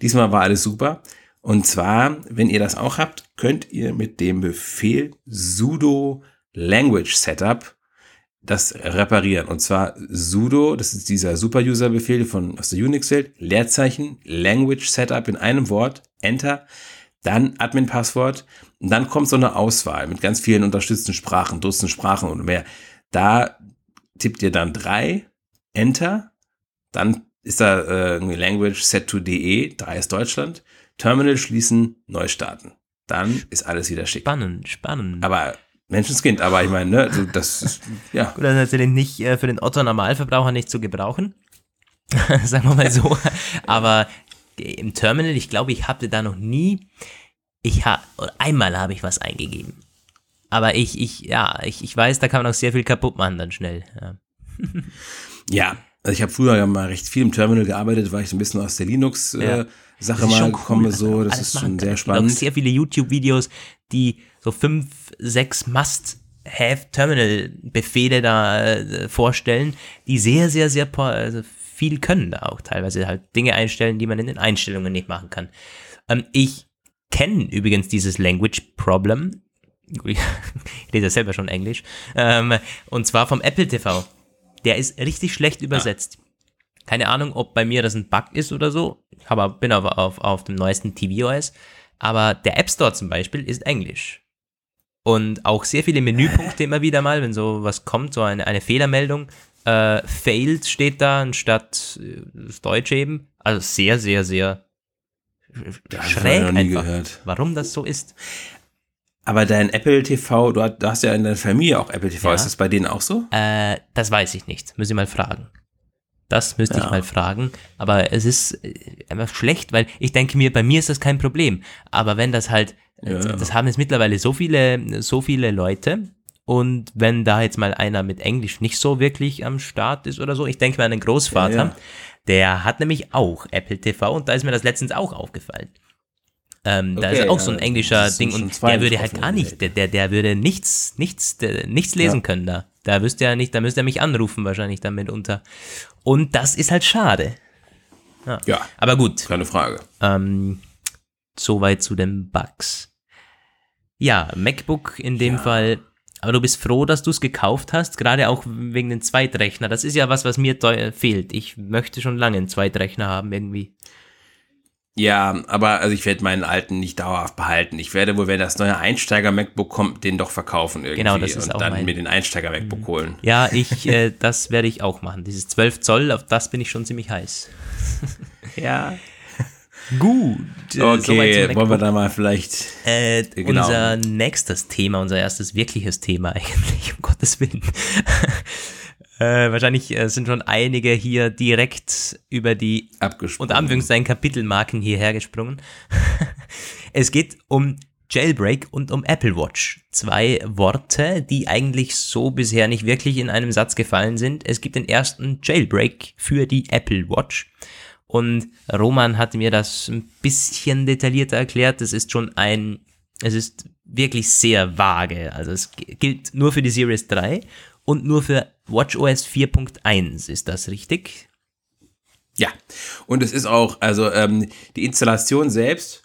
diesmal war alles super. Und zwar, wenn ihr das auch habt, könnt ihr mit dem Befehl sudo language setup das reparieren. Und zwar sudo, das ist dieser Super-User-Befehl von aus der Unix-Welt, Leerzeichen, language setup in einem Wort, Enter, dann Admin-Passwort und dann kommt so eine Auswahl mit ganz vielen unterstützten Sprachen, Dutzend Sprachen und mehr. Da tippt ihr dann drei, Enter, dann ist da äh, irgendwie Language set to DE, drei ist Deutschland, Terminal schließen, neu starten. Dann ist alles wieder schick. Spannend, spannend. Aber Menschenskind, aber ich meine, ne, so, das ist, ja. Gut, das ist natürlich nicht äh, für den Otto-Normalverbraucher nicht zu gebrauchen. Sagen wir mal so. Aber im Terminal, ich glaube, ich hatte da noch nie, ich habe, einmal habe ich was eingegeben. Aber ich, ich, ja, ich, ich weiß, da kann man auch sehr viel kaputt machen dann schnell. Ja. Ja, also ich habe früher ja mal recht viel im Terminal gearbeitet, weil ich so ein bisschen aus der Linux-Sache Ja. äh, Sache mal gekommen, so, das ist schon sehr Es spannend. sehr viele YouTube-Videos, die so fünf, sechs Must-Have-Terminal-Befehle da äh, vorstellen, die sehr, sehr, sehr also viel können da auch. Teilweise halt Dinge einstellen, die man in den Einstellungen nicht machen kann. Ähm, ich kenne übrigens dieses Language Problem. Ich lese ja selber schon Englisch. Ähm, und zwar vom Apple TV. der ist richtig schlecht übersetzt. Keine Ahnung, ob bei mir das ein Bug ist oder so, aber bin aber auf, auf dem neuesten tvOS. Aber der App Store zum Beispiel ist Englisch. Und auch sehr viele Menüpunkte immer wieder mal, wenn so was kommt, so eine, eine Fehlermeldung, äh, failed steht da anstatt äh, das Deutsche eben. Also sehr, sehr, sehr Das schräg ich noch nie einfach, gehört. warum das so ist. Aber dein Apple TV, du hast, du hast ja in deiner Familie auch Apple TV. Ja. Ist das bei denen auch so? Äh, das weiß ich nicht. Muss ich mal fragen. Das müsste ich Ja. mal fragen. Aber es ist äh, einfach schlecht, weil ich denke mir, bei mir ist das kein Problem. Aber wenn das halt, Ja, das haben jetzt mittlerweile so viele, so viele Leute. Und wenn da jetzt mal einer mit Englisch nicht so wirklich am Start ist oder so, ich denke mal an den Großvater, ja. Der hat nämlich auch Apple TV und da ist mir das letztens auch aufgefallen. Ähm, da Okay, ist auch so ein ja, englischer Ding und der würde halt gar nicht, der, der, der würde nichts, nichts, der, nichts lesen Ja. können da. Da wüsste er nicht, da müsste er mich anrufen wahrscheinlich damit unter. Und das ist halt schade. Ja, Aber gut, keine Frage. ähm, soweit zu den Bugs. Ja, MacBook in dem Ja. Fall. Aber du bist froh, dass du es gekauft hast, gerade auch wegen den Zweitrechner. Das ist ja was, was mir deu- fehlt. Ich möchte schon lange einen Zweitrechner haben irgendwie. Ja, aber also ich werde meinen alten nicht dauerhaft behalten. Ich werde wohl, wenn das neue Einsteiger-MacBook kommt, den doch verkaufen irgendwie. Genau, das ist und auch dann mein- Mhm. mir den Einsteiger-MacBook holen. Ja, ich, äh, das werde ich auch machen. Dieses 12 Zoll, auf das bin ich schon ziemlich heiß. Ja. Gut. äh, Okay, wollen wir da mal vielleicht. Äh, Genau. Unser nächstes Thema, unser erstes wirkliches Thema eigentlich, um Gottes Willen. äh, wahrscheinlich äh, sind schon einige hier direkt über die Abgesprungen. unter Anführungszeichen Kapitelmarken hierher gesprungen. es geht um Jailbreak und um Apple Watch. Zwei Worte, die eigentlich so bisher nicht wirklich in einem Satz gefallen sind. Es gibt den ersten Jailbreak für die Apple Watch. Und Roman hat mir das ein bisschen detaillierter erklärt. Es ist schon ein, es ist wirklich sehr vage. Also es gilt nur für die Series 3 und nur für WatchOS 4.1. Ist das richtig? Ja, und es ist auch, also ähm, die Installation selbst,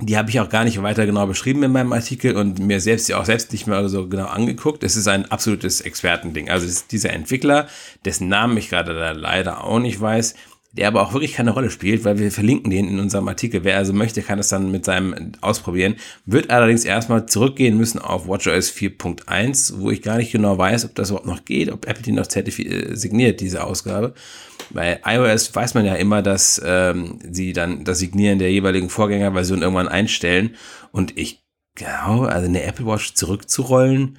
die habe ich auch gar nicht weiter genau beschrieben in meinem Artikel und mir selbst ja auch selbst nicht mehr so genau angeguckt. Es ist ein absolutes Expertending. Also es ist dieser Entwickler, dessen Namen ich gerade leider auch nicht weiß, der aber auch wirklich keine Rolle spielt, weil wir verlinken den in unserem Artikel. Wer also möchte, kann es dann mit seinem ausprobieren. Wird allerdings erstmal zurückgehen müssen auf WatchOS 4.1, wo ich gar nicht genau weiß, ob das überhaupt noch geht, ob Apple die noch äh, signiert, diese Ausgabe. Bei iOS weiß man ja immer, dass ähm, sie dann das Signieren der jeweiligen Vorgängerversion irgendwann einstellen. Und ich glaube, also eine Apple Watch zurückzurollen,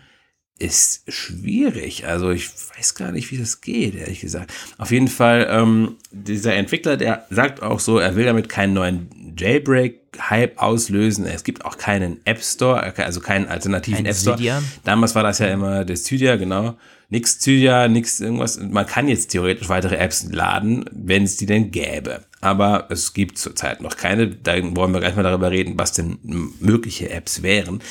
ist schwierig. Also ich weiß gar nicht, wie das geht, ehrlich gesagt. Auf jeden Fall, ähm, dieser Entwickler, der sagt auch so, er will damit keinen neuen Jailbreak-Hype auslösen. Es gibt auch keinen App Store, also keinen alternativen Kein App Store. Cydia? Damals war das ja immer der Cydia, genau. Nix Cydia, nix irgendwas. Man kann jetzt theoretisch weitere Apps laden, wenn es die denn gäbe. Aber es gibt zurzeit noch keine. Da wollen wir gleich mal darüber reden, was denn mögliche Apps wären.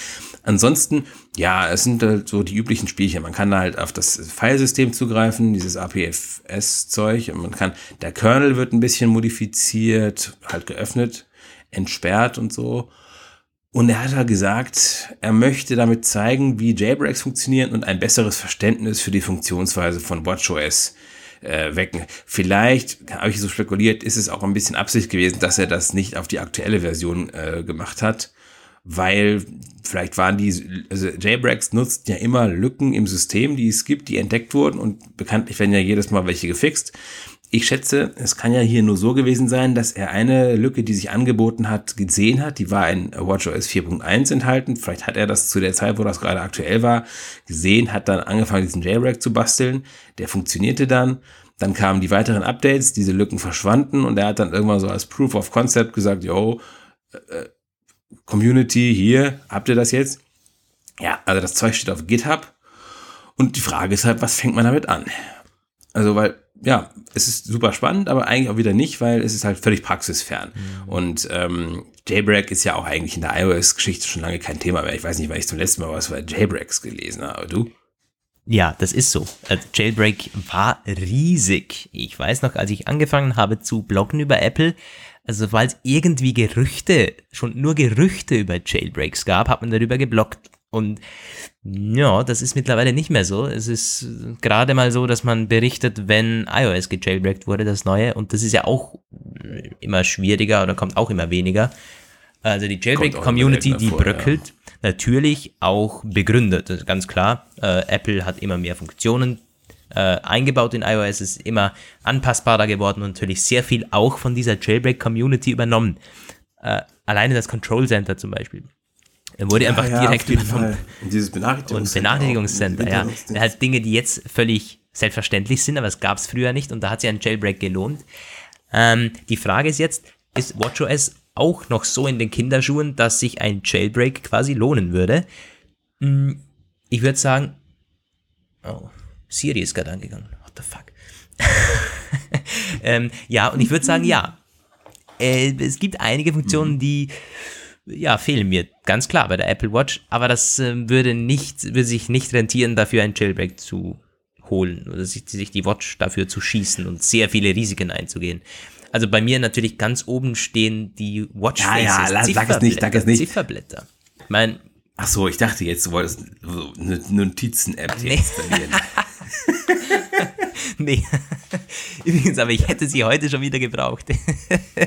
Ansonsten, ja, es sind halt so die üblichen Spielchen. Man kann halt auf das Filesystem zugreifen, dieses APFS-Zeug. Und man kann, der Kernel wird ein bisschen modifiziert, halt geöffnet, entsperrt und so. Und er hat halt gesagt, er möchte damit zeigen, wie Jailbreaks funktionieren und ein besseres Verständnis für die Funktionsweise von WatchOS äh, wecken. Vielleicht, habe ich so spekuliert, ist es auch ein bisschen Absicht gewesen, dass er das nicht auf die aktuelle Version äh, gemacht hat, weil vielleicht waren die, also Jailbreaks nutzt ja immer Lücken im System, die es gibt, die entdeckt wurden und bekanntlich werden ja jedes Mal welche gefixt. Ich schätze, es kann ja hier nur so gewesen sein, dass er eine Lücke, die sich angeboten hat, gesehen hat. Die war in WatchOS 4.1 enthalten. Vielleicht hat er das zu der Zeit, wo das gerade aktuell war, gesehen, hat dann angefangen, diesen Jailbreak zu basteln. Der funktionierte dann. Dann kamen die weiteren Updates, diese Lücken verschwanden und er hat dann irgendwann so als Proof of Concept gesagt, yo, äh, Community, hier, habt ihr das jetzt? Ja, also das Zeug steht auf GitHub. Und die Frage ist halt, was fängt man damit an? Also, weil, ja, es ist super spannend, aber eigentlich auch wieder nicht, weil es ist halt völlig praxisfern. Und ähm, Jailbreak ist ja auch eigentlich in der iOS-Geschichte schon lange kein Thema mehr. Ich weiß nicht, weil ich zum letzten Mal was über Jailbreaks gelesen habe. Du? Ja, das ist so. Also Jailbreak war riesig. Ich weiß noch, als ich angefangen habe zu bloggen über Apple, also weil es irgendwie Gerüchte, schon nur Gerüchte über Jailbreaks gab, hat man darüber gebloggt. Und ja, das ist mittlerweile nicht mehr so. Es ist gerade mal so, dass man berichtet, wenn iOS gejailbreakt wurde, das neue. Und das ist ja auch immer schwieriger oder kommt auch immer weniger. Also die Jailbreak-Community, die bröckelt. Ja. Natürlich auch begründet, ganz klar. Äh, Apple hat immer mehr Funktionen äh, eingebaut in iOS, ist immer anpassbarer geworden und natürlich sehr viel auch von dieser Jailbreak-Community übernommen. Äh, alleine das Control Center zum Beispiel. Er wurde ja, einfach ja, direkt übernommen. Und dieses Benachrichtigungscenter. Und Benachrichtigungscenter, ja. Halt Dinge, die jetzt völlig selbstverständlich sind, aber es gab es früher nicht und da hat sich ein Jailbreak gelohnt. Ähm, die Frage ist jetzt, ist WatchOS auch noch so in den Kinderschuhen, dass sich ein Jailbreak quasi lohnen würde? Hm, ich würde sagen, oh, Siri ist gerade angegangen. What the fuck? ähm, ja, und ich würde sagen, ja. Äh, es gibt einige Funktionen, die ja, fehlen mir ganz klar bei der Apple Watch, aber das äh, würde nicht, würde sich nicht rentieren, dafür ein Jailbreak zu holen oder sich, sich die Watch dafür zu schießen und sehr viele Risiken einzugehen. Also bei mir natürlich ganz oben stehen die Watchfaces, ja, ja, sag es nicht, sag es nicht. Zifferblätter. Mein, Ach so, ich dachte jetzt, du wolltest eine Notizen-App nee. installieren. nee. Übrigens, aber ich hätte sie heute schon wieder gebraucht.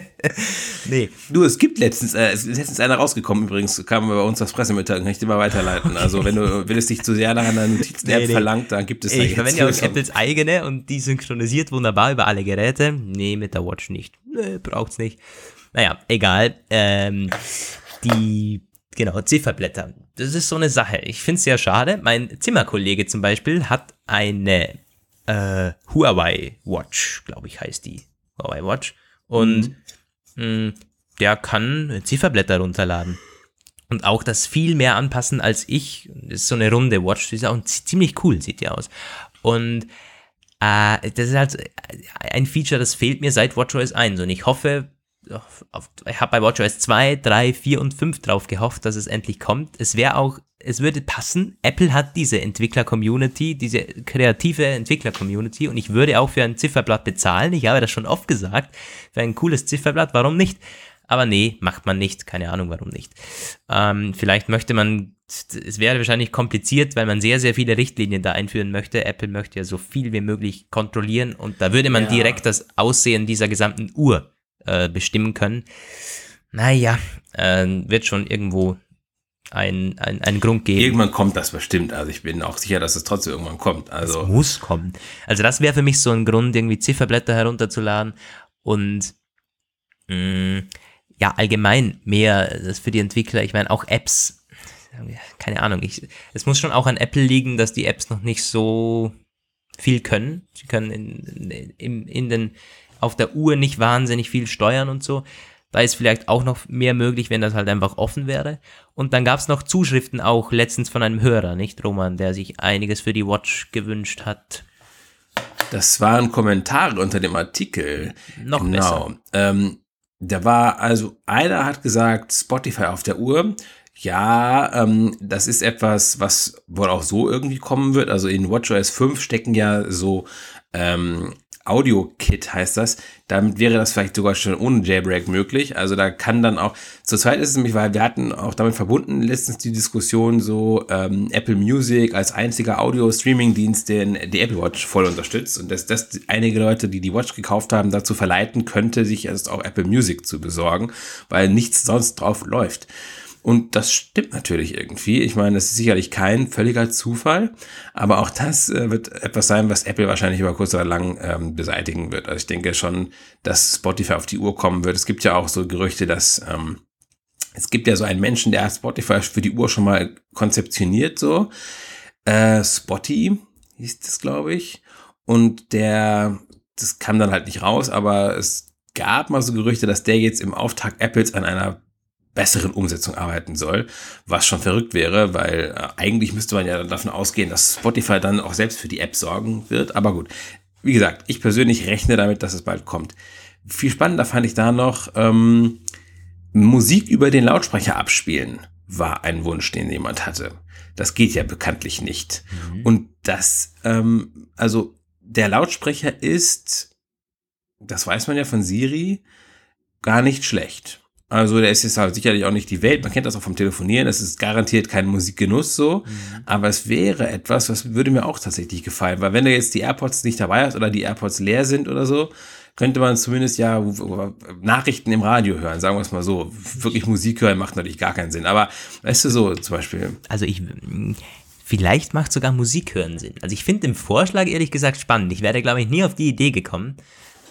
nee. Du, es gibt letztens, äh, es ist letztens einer rausgekommen, übrigens, kam bei uns das Pressemitteilung, kann ich dir mal weiterleiten. Also, wenn du, es dich zu sehr nach einer Notizen-App nee, nee. verlangt, dann gibt es da Ich verwende ja auch Apples eigene und die synchronisiert wunderbar über alle Geräte. Nee, mit der Watch nicht. Nee, braucht's nicht. Naja, egal. Ähm, die Genau, Zifferblätter. Das ist so eine Sache. Ich finde es sehr schade. Mein Zimmerkollege zum Beispiel hat eine äh, Huawei Watch, glaube ich, heißt die. Huawei Watch. Und mhm. mh, der kann Zifferblätter runterladen. Und auch das viel mehr anpassen als ich. Das ist so eine runde Watch. Die ist auch ziemlich cool, sieht die aus. Und äh, das ist halt ein Feature, das fehlt mir seit WatchOS 1. Und ich hoffe, auf, ich habe bei WatchOS 2, 3, 4 und 5 drauf gehofft, dass es endlich kommt. Es wäre auch es würde passen. Apple hat diese Entwickler-Community, diese kreative Entwickler-Community und ich würde auch für ein Zifferblatt bezahlen. Ich habe das schon oft gesagt. Für ein cooles Zifferblatt, warum nicht? Aber nee, macht man nicht. Keine Ahnung, warum nicht. Ähm, vielleicht möchte man, es wäre wahrscheinlich kompliziert, weil man sehr, sehr viele Richtlinien da einführen möchte. Apple möchte ja so viel wie möglich kontrollieren und da würde man ja. direkt das Aussehen dieser gesamten Uhr äh, bestimmen können. Naja, äh, wird schon irgendwo ein, ein, einen Grund geben. Irgendwann kommt das bestimmt. Also ich bin auch sicher, dass es trotzdem irgendwann kommt. Also es muss kommen. Also das wäre für mich so ein Grund, irgendwie Zifferblätter herunterzuladen und mh, mm, ja, allgemein mehr das für die Entwickler. Ich meine, auch Apps, keine Ahnung, ich, es muss schon auch an Apple liegen, dass die Apps noch nicht so viel können. Sie können in, in, in den, auf der Uhr nicht wahnsinnig viel steuern und so. Da ist vielleicht auch noch mehr möglich, wenn das halt einfach offen wäre. Und dann gab es noch Zuschriften auch letztens von einem Hörer, nicht Roman, der sich einiges für die Watch gewünscht hat. Das waren Kommentare unter dem Artikel. Noch genau. besser. Ähm, da war also, einer hat gesagt, Spotify auf der Uhr. Ja, ähm, das ist etwas, was wohl auch so irgendwie kommen wird. Also in WatchOS 5 stecken ja so ähm, Audio-Kit heißt das. Damit wäre das vielleicht sogar schon ohne Jailbreak möglich. Also da kann dann auch, zurzeit ist es nämlich, weil wir hatten auch damit verbunden letztens die Diskussion so ähm, Apple Music als einziger Audio-Streaming-Dienst, den die Apple Watch voll unterstützt und dass das einige Leute, die die Watch gekauft haben, dazu verleiten könnte, sich erst auch Apple Music zu besorgen, weil nichts sonst drauf läuft. Und das stimmt natürlich irgendwie. Ich meine, das ist sicherlich kein völliger Zufall, aber auch das äh, wird etwas sein, was Apple wahrscheinlich über kurz oder lang ähm, beseitigen wird. Also ich denke schon, dass Spotify auf die Uhr kommen wird. Es gibt ja auch so Gerüchte, dass ähm, es gibt ja so einen Menschen, der hat Spotify für die Uhr schon mal konzeptioniert, so. Äh, Spotty hieß das, glaube ich. Und der, das kam dann halt nicht raus, aber es gab mal so Gerüchte, dass der jetzt im Auftrag Apples an einer besseren Umsetzung arbeiten soll, was schon verrückt wäre, weil äh, eigentlich müsste man ja davon ausgehen, dass Spotify dann auch selbst für die App sorgen wird. Aber gut, wie gesagt, ich persönlich rechne damit, dass es bald kommt. Viel spannender fand ich da noch, ähm, Musik über den Lautsprecher abspielen war ein Wunsch, den jemand hatte. Das geht ja bekanntlich nicht. Mhm. Und das, ähm, also der Lautsprecher ist, das weiß man ja von Siri, gar nicht schlecht. Also der ist jetzt halt sicherlich auch nicht die Welt. Man kennt das auch vom Telefonieren. Das ist garantiert kein Musikgenuss so. Mhm. Aber es wäre etwas, was würde mir auch tatsächlich gefallen. Weil wenn du jetzt die AirPods nicht dabei hast oder die AirPods leer sind oder so, könnte man zumindest ja Nachrichten im Radio hören, sagen wir es mal so. Wirklich Musik hören macht natürlich gar keinen Sinn. Aber weißt du so zum Beispiel. Also ich, vielleicht macht sogar Musik hören Sinn. Also ich finde den Vorschlag ehrlich gesagt spannend. Ich wäre, glaube ich, nie auf die Idee gekommen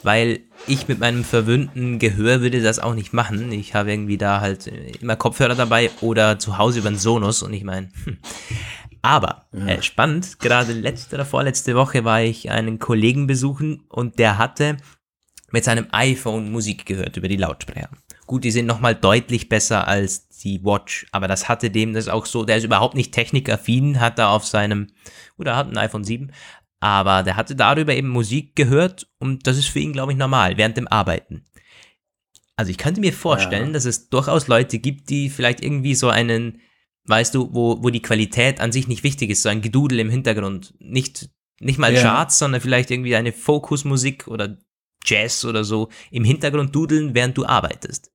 weil ich mit meinem verwöhnten Gehör würde das auch nicht machen. Ich habe irgendwie da halt immer Kopfhörer dabei oder zu Hause über den Sonos und ich meine, hm. aber äh, spannend, gerade letzte oder vorletzte Woche war ich einen Kollegen besuchen und der hatte mit seinem iPhone Musik gehört über die Lautsprecher. Gut, die sind nochmal deutlich besser als die Watch, aber das hatte dem das auch so, der ist überhaupt nicht technikaffin, hat da auf seinem, oder hat ein iPhone 7, aber der hatte darüber eben Musik gehört und das ist für ihn, glaube ich, normal, während dem Arbeiten. Also ich könnte mir vorstellen, ja. dass es durchaus Leute gibt, die vielleicht irgendwie so einen, weißt du, wo, wo die Qualität an sich nicht wichtig ist, so ein Gedudel im Hintergrund. Nicht, nicht mal ja. Charts, sondern vielleicht irgendwie eine Fokusmusik oder Jazz oder so im Hintergrund dudeln, während du arbeitest.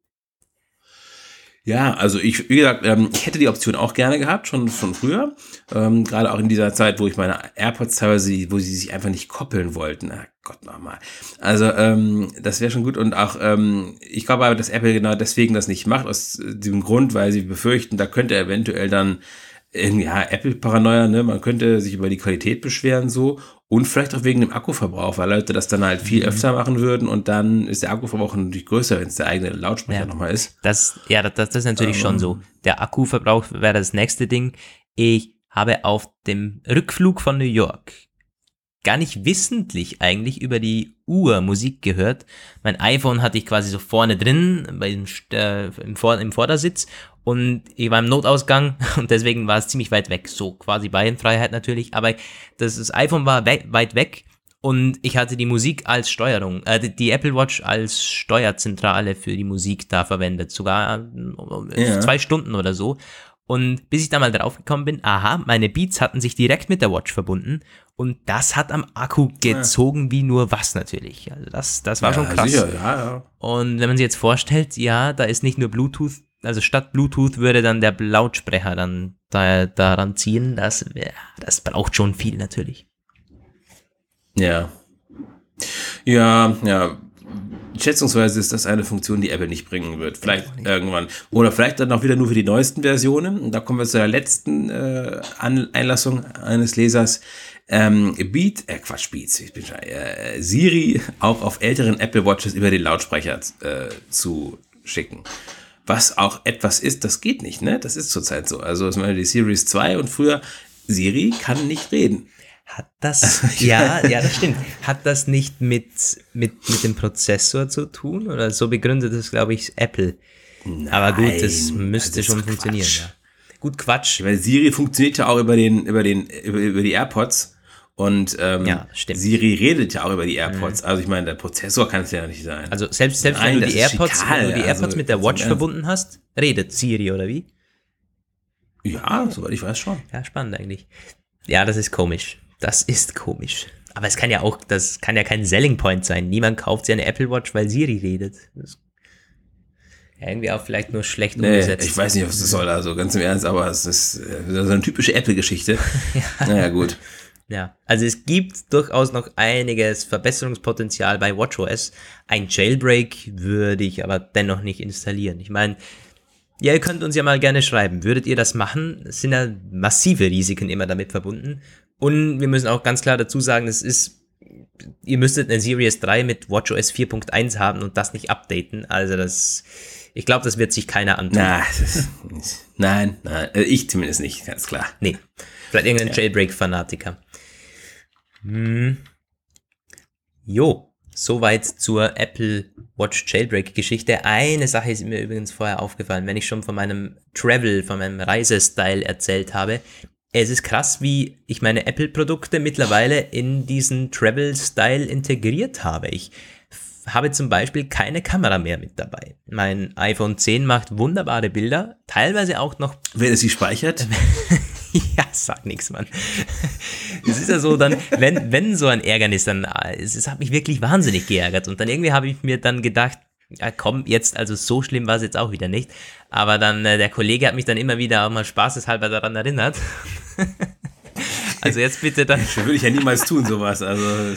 Ja, also ich, wie gesagt, ähm, ich hätte die Option auch gerne gehabt, schon von früher. Ähm, Gerade auch in dieser Zeit, wo ich meine AirPods teilweise, wo sie sich einfach nicht koppeln wollten. Na Gott nochmal. Also, ähm, das wäre schon gut. Und auch, ähm, ich glaube aber, dass Apple genau deswegen das nicht macht, aus diesem Grund, weil sie befürchten, da könnte eventuell dann ja, Apple-Paranoia, ne? Man könnte sich über die Qualität beschweren so und vielleicht auch wegen dem Akkuverbrauch, weil Leute das dann halt viel mhm. öfter machen würden und dann ist der Akkuverbrauch natürlich größer, wenn es der eigene Lautsprecher ja. nochmal ist. Das, ja, das, das ist natürlich ähm. schon so. Der Akkuverbrauch wäre das nächste Ding. Ich habe auf dem Rückflug von New York gar nicht wissentlich eigentlich über die Uhr Musik gehört. Mein iPhone hatte ich quasi so vorne drin, bei dem, äh, im, Vor im Vordersitz und ich war im Notausgang und deswegen war es ziemlich weit weg. So quasi Beinfreiheit natürlich, aber das, das iPhone war we weit weg und ich hatte die Musik als Steuerung, äh, die Apple Watch als Steuerzentrale für die Musik da verwendet, sogar äh, ja. zwei Stunden oder so. Und bis ich da mal drauf gekommen bin, aha, meine Beats hatten sich direkt mit der Watch verbunden und das hat am Akku gezogen ja. wie nur was natürlich. Also das, das war ja, schon krass. Sicher, ja, ja. Und wenn man sich jetzt vorstellt, ja, da ist nicht nur Bluetooth, also statt Bluetooth würde dann der Lautsprecher dann da, daran ziehen, das, das braucht schon viel natürlich. Ja. Ja, ja schätzungsweise ist das eine Funktion, die Apple nicht bringen wird. Vielleicht irgendwann. Oder vielleicht dann auch wieder nur für die neuesten Versionen. Und da kommen wir zu der letzten äh, Einlassung eines Lesers. Ähm, Beat, äh Quatsch, Beats, ich bin schon, äh, Siri auch auf älteren Apple Watches über den Lautsprecher äh, zu schicken. Was auch etwas ist, das geht nicht, ne? Das ist zurzeit so. Also, ich meine, die Series 2 und früher, Siri kann nicht reden. Hat das, ja, ja, das stimmt. Hat das nicht mit, mit, mit dem Prozessor zu tun? Oder so begründet es, glaube ich, Apple. Nein, Aber gut, das müsste das schon funktionieren, ja. Gut, Quatsch. Weil Siri funktioniert ja auch über den, über den, über, über die AirPods. Und ähm, ja, Siri redet ja auch über die AirPods. Mhm. Also ich meine, der Prozessor kann es ja nicht sein. Also selbst, selbst Nein, wenn du die AirPods, wenn du die AirPods also, mit der Watch verbunden hast, redet Siri, oder wie? Ja, soweit ich weiß schon. Ja, spannend eigentlich. Ja, das ist komisch. Das ist komisch. Aber es kann ja auch, das kann ja kein Selling Point sein. Niemand kauft sich eine Apple Watch, weil Siri redet. Ja, irgendwie auch vielleicht nur schlecht nee, umgesetzt. Ich weiß nicht, was das soll, also ganz im Ernst, aber es ist äh, so eine typische Apple-Geschichte. ja. Naja, gut. Ja, also es gibt durchaus noch einiges Verbesserungspotenzial bei WatchOS. Ein Jailbreak würde ich aber dennoch nicht installieren. Ich meine, ja, ihr könnt uns ja mal gerne schreiben. Würdet ihr das machen? Es sind ja massive Risiken immer damit verbunden. Und wir müssen auch ganz klar dazu sagen, es ist, ihr müsstet eine Series 3 mit WatchOS 4.1 haben und das nicht updaten. Also das, ich glaube, das wird sich keiner antun. Na, nein, nein, äh, ich zumindest nicht, ganz klar. Nee, vielleicht irgendein ja. Jailbreak-Fanatiker. Hm. Jo, soweit zur Apple Watch Jailbreak-Geschichte. Eine Sache ist mir übrigens vorher aufgefallen, wenn ich schon von meinem Travel, von meinem Reisestyle erzählt habe es ist krass, wie ich meine Apple-Produkte mittlerweile in diesen Travel-Style integriert habe. Ich habe zum Beispiel keine Kamera mehr mit dabei. Mein iPhone 10 macht wunderbare Bilder, teilweise auch noch. Wenn es sie speichert? ja, sag nichts, Mann. Es ist ja so, dann, wenn, wenn so ein Ärgernis, dann, es, es hat mich wirklich wahnsinnig geärgert. Und dann irgendwie habe ich mir dann gedacht, Ja, komm, jetzt, also so schlimm war es jetzt auch wieder nicht. Aber dann, äh, der Kollege hat mich dann immer wieder auch mal spaßeshalber daran erinnert. Also jetzt bitte dann. Das würde ich ja niemals tun, sowas. Also.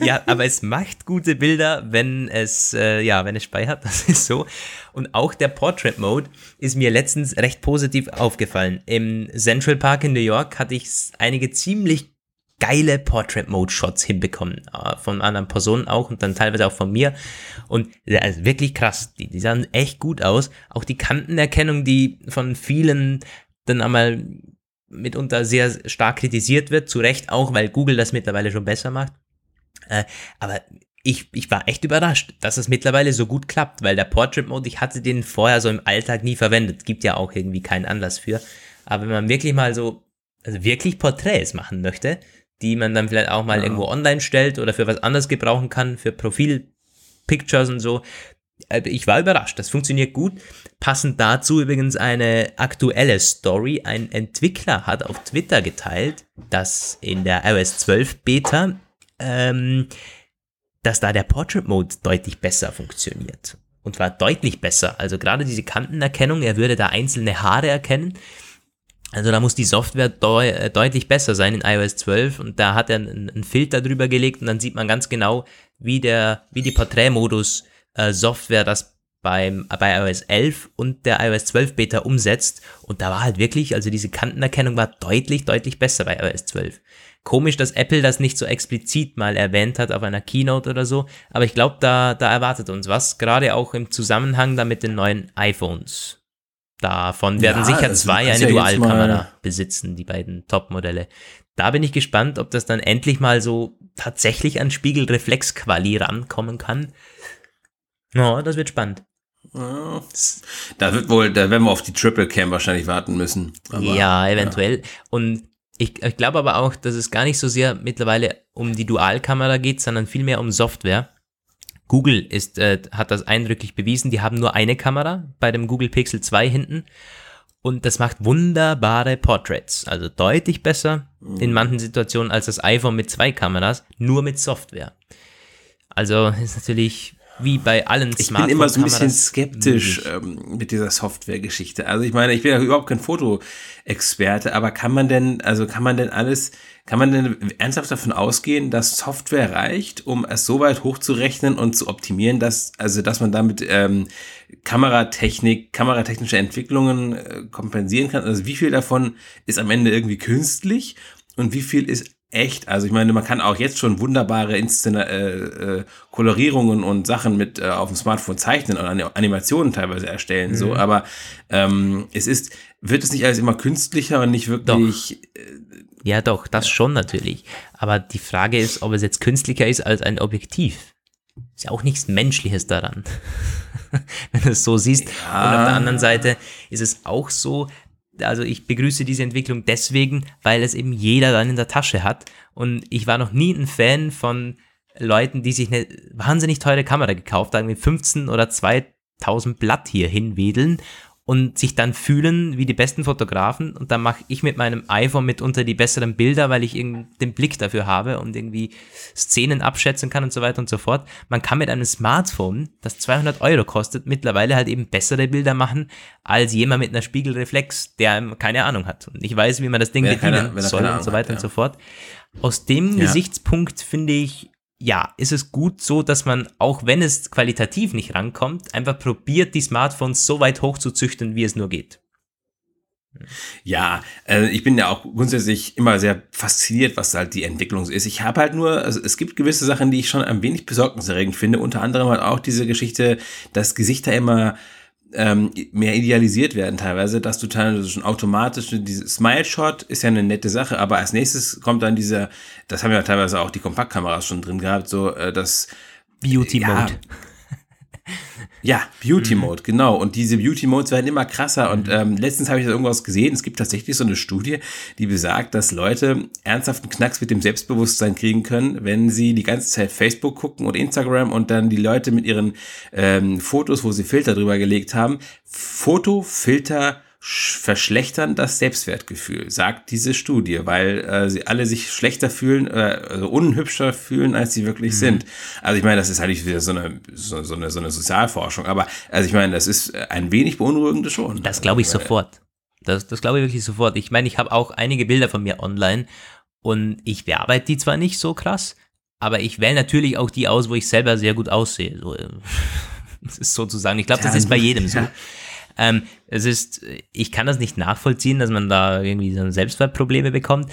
ja, aber es macht gute Bilder, wenn es, äh, ja, wenn es speichert, das ist so. Und auch der Portrait Mode ist mir letztens recht positiv aufgefallen. Im Central Park in New York hatte ich einige ziemlich geile Portrait Mode Shots hinbekommen. Äh, von anderen Personen auch und dann teilweise auch von mir. Und also wirklich krass. Die, die sahen echt gut aus. Auch die Kantenerkennung, die von vielen dann einmal mitunter sehr stark kritisiert wird, zu Recht auch, weil Google das mittlerweile schon besser macht. Äh, aber ich, ich war echt überrascht, dass es mittlerweile so gut klappt, weil der Portrait Mode, ich hatte den vorher so im Alltag nie verwendet. Gibt ja auch irgendwie keinen Anlass für. Aber wenn man wirklich mal so, also wirklich Porträts machen möchte, die man dann vielleicht auch mal ja. irgendwo online stellt oder für was anderes gebrauchen kann, für Profil-Pictures und so, äh, ich war überrascht, das funktioniert gut. Passend dazu übrigens eine aktuelle Story. Ein Entwickler hat auf Twitter geteilt, dass in der iOS 12 Beta, ähm, dass da der Portrait Mode deutlich besser funktioniert. Und zwar deutlich besser. Also gerade diese Kantenerkennung, er würde da einzelne Haare erkennen. Also da muss die Software deu äh, deutlich besser sein in iOS 12 und da hat er einen, Filter drüber gelegt und dann sieht man ganz genau, wie der, wie die Porträtmodus äh, Software das beim, bei iOS 11 und der iOS 12 Beta umsetzt. Und da war halt wirklich, also diese Kantenerkennung war deutlich, deutlich besser bei iOS 12. Komisch, dass Apple das nicht so explizit mal erwähnt hat auf einer Keynote oder so, aber ich glaube, da, da erwartet uns was, gerade auch im Zusammenhang da mit den neuen iPhones. Davon werden ja, sicher zwei eine ja Dualkamera besitzen, die beiden Top-Modelle. Da bin ich gespannt, ob das dann endlich mal so tatsächlich an Spiegelreflexquali rankommen kann. Ja, das wird spannend. Da wird wohl, da werden wir auf die Triple Cam wahrscheinlich warten müssen. Aber, ja, eventuell. Ja. Und ich, ich glaube aber auch, dass es gar nicht so sehr mittlerweile um die Dualkamera geht, sondern vielmehr um Software. Google ist, äh, hat das eindrücklich bewiesen. Die haben nur eine Kamera bei dem Google Pixel 2 hinten. Und das macht wunderbare Portraits. Also deutlich besser mhm. in manchen Situationen als das iPhone mit zwei Kameras, nur mit Software. Also ist natürlich wie bei allen Ich bin immer so ein bisschen skeptisch ähm, mit dieser Software-Geschichte. Also ich meine, ich bin ja überhaupt kein Fotoexperte, aber kann man denn, also kann man denn alles, kann man denn ernsthaft davon ausgehen, dass Software reicht, um es so weit hochzurechnen und zu optimieren, dass, also dass man damit ähm, Kameratechnik, kameratechnische Entwicklungen äh, kompensieren kann? Also wie viel davon ist am Ende irgendwie künstlich und wie viel ist echt. Also ich meine, man kann auch jetzt schon wunderbare Inszen äh, äh, Kolorierungen und Sachen mit äh, auf dem Smartphone zeichnen und Animationen teilweise erstellen. Mhm. So, aber ähm, es ist, wird es nicht alles immer künstlicher und nicht wirklich. Doch. Äh, ja, doch, das schon natürlich. Aber die Frage ist, ob es jetzt künstlicher ist als ein Objektiv. Ist ja auch nichts Menschliches daran. Wenn du es so siehst. Ja. Und auf der anderen Seite ist es auch so, also ich begrüße diese Entwicklung deswegen, weil es eben jeder dann in der Tasche hat. Und ich war noch nie ein Fan von Leuten, die sich eine wahnsinnig teure Kamera gekauft haben, mit 15 oder 2000 Blatt hier hinwedeln und sich dann fühlen wie die besten Fotografen und dann mache ich mit meinem iPhone mitunter die besseren Bilder, weil ich den Blick dafür habe und irgendwie Szenen abschätzen kann und so weiter und so fort. Man kann mit einem Smartphone, das 200 Euro kostet, mittlerweile halt eben bessere Bilder machen als jemand mit einer Spiegelreflex, der keine Ahnung hat und ich weiß, wie man das Ding bedienen keine, soll und so weiter hat, ja. und so fort. Aus dem ja. Gesichtspunkt finde ich, ja, ist es gut so, dass man, auch wenn es qualitativ nicht rankommt, einfach probiert, die Smartphones so weit hoch zu züchten, wie es nur geht. Ja, äh, ich bin ja auch grundsätzlich immer sehr fasziniert, was halt die Entwicklung ist. Ich habe halt nur, also es gibt gewisse Sachen, die ich schon ein wenig besorgniserregend finde. Unter anderem halt auch diese Geschichte, dass Gesichter immer ähm, mehr idealisiert werden teilweise, dass du teilweise schon automatisch, diese Smile-Shot ist ja eine nette Sache, aber als nächstes kommt dann dieser, das haben ja teilweise auch die Kompaktkameras schon drin gehabt, so äh, das Beauty-Mode. Ja, ja, Beauty mhm. Mode, mhm. genau. Und diese Beauty Modes werden immer krasser. Und mhm. ähm, letztens habe ich irgendwas gesehen. Es gibt tatsächlich so eine Studie, die besagt, dass Leute ernsthaften Knacks mit dem Selbstbewusstsein kriegen können, wenn sie die ganze Zeit Facebook gucken und Instagram und dann die Leute mit ihren ähm, Fotos, wo sie Filter drüber gelegt haben, Fotofilter verschlechtern das Selbstwertgefühl, sagt diese Studie, weil äh, sie alle sich schlechter fühlen, äh, also unhübscher fühlen, als sie wirklich mhm. sind. Also ich meine, das ist eigentlich wieder so eine, so, so, eine, so eine Sozialforschung, aber also ich meine, das ist ein wenig beunruhigend schon. Das glaube ich also, sofort. Das, das glaube ich wirklich sofort. Ich meine, ich habe auch einige Bilder von mir online und ich bearbeite die zwar nicht so krass, aber ich wähle natürlich auch die aus, wo ich selber sehr gut aussehe. So, äh, das ist sozusagen, ich glaube, das ist bei jedem so. Ähm, es ist, ich kann das nicht nachvollziehen, dass man da irgendwie so Selbstwertprobleme bekommt.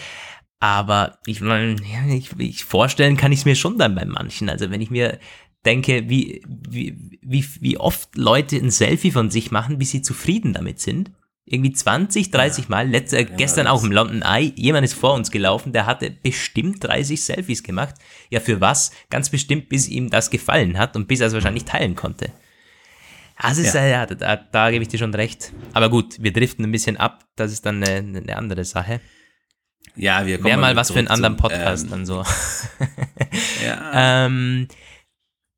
Aber ich meine, ich, ich vorstellen kann ich es mir schon dann bei manchen. Also wenn ich mir denke, wie, wie, wie, wie oft Leute ein Selfie von sich machen, bis sie zufrieden damit sind. Irgendwie 20, 30 Mal. Letzt, äh, ja, gestern auch im London Eye. Jemand ist vor uns gelaufen, der hatte bestimmt 30 Selfies gemacht. Ja, für was? Ganz bestimmt, bis ihm das gefallen hat und bis er es wahrscheinlich teilen konnte. Also ist, ja, ja da, da, da, gebe ich dir schon recht. Aber gut, wir driften ein bisschen ab. Das ist dann eine, eine andere Sache. Ja, wir kommen Wäre mal was für einen anderen Podcast ähm, dann so. ja. ähm,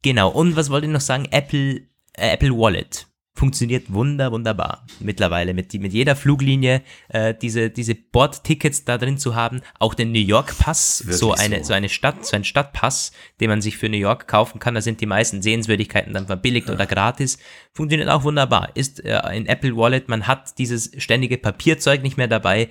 genau. Und was wollte ich noch sagen? Apple, äh, Apple Wallet funktioniert wunder, wunderbar mittlerweile mit, mit jeder Fluglinie äh, diese, diese Bordtickets da drin zu haben, auch den New York Pass, so eine, so. so eine Stadt, so ein Stadtpass, den man sich für New York kaufen kann, da sind die meisten Sehenswürdigkeiten dann verbilligt ja. oder gratis, funktioniert auch wunderbar, ist äh, in Apple Wallet, man hat dieses ständige Papierzeug nicht mehr dabei,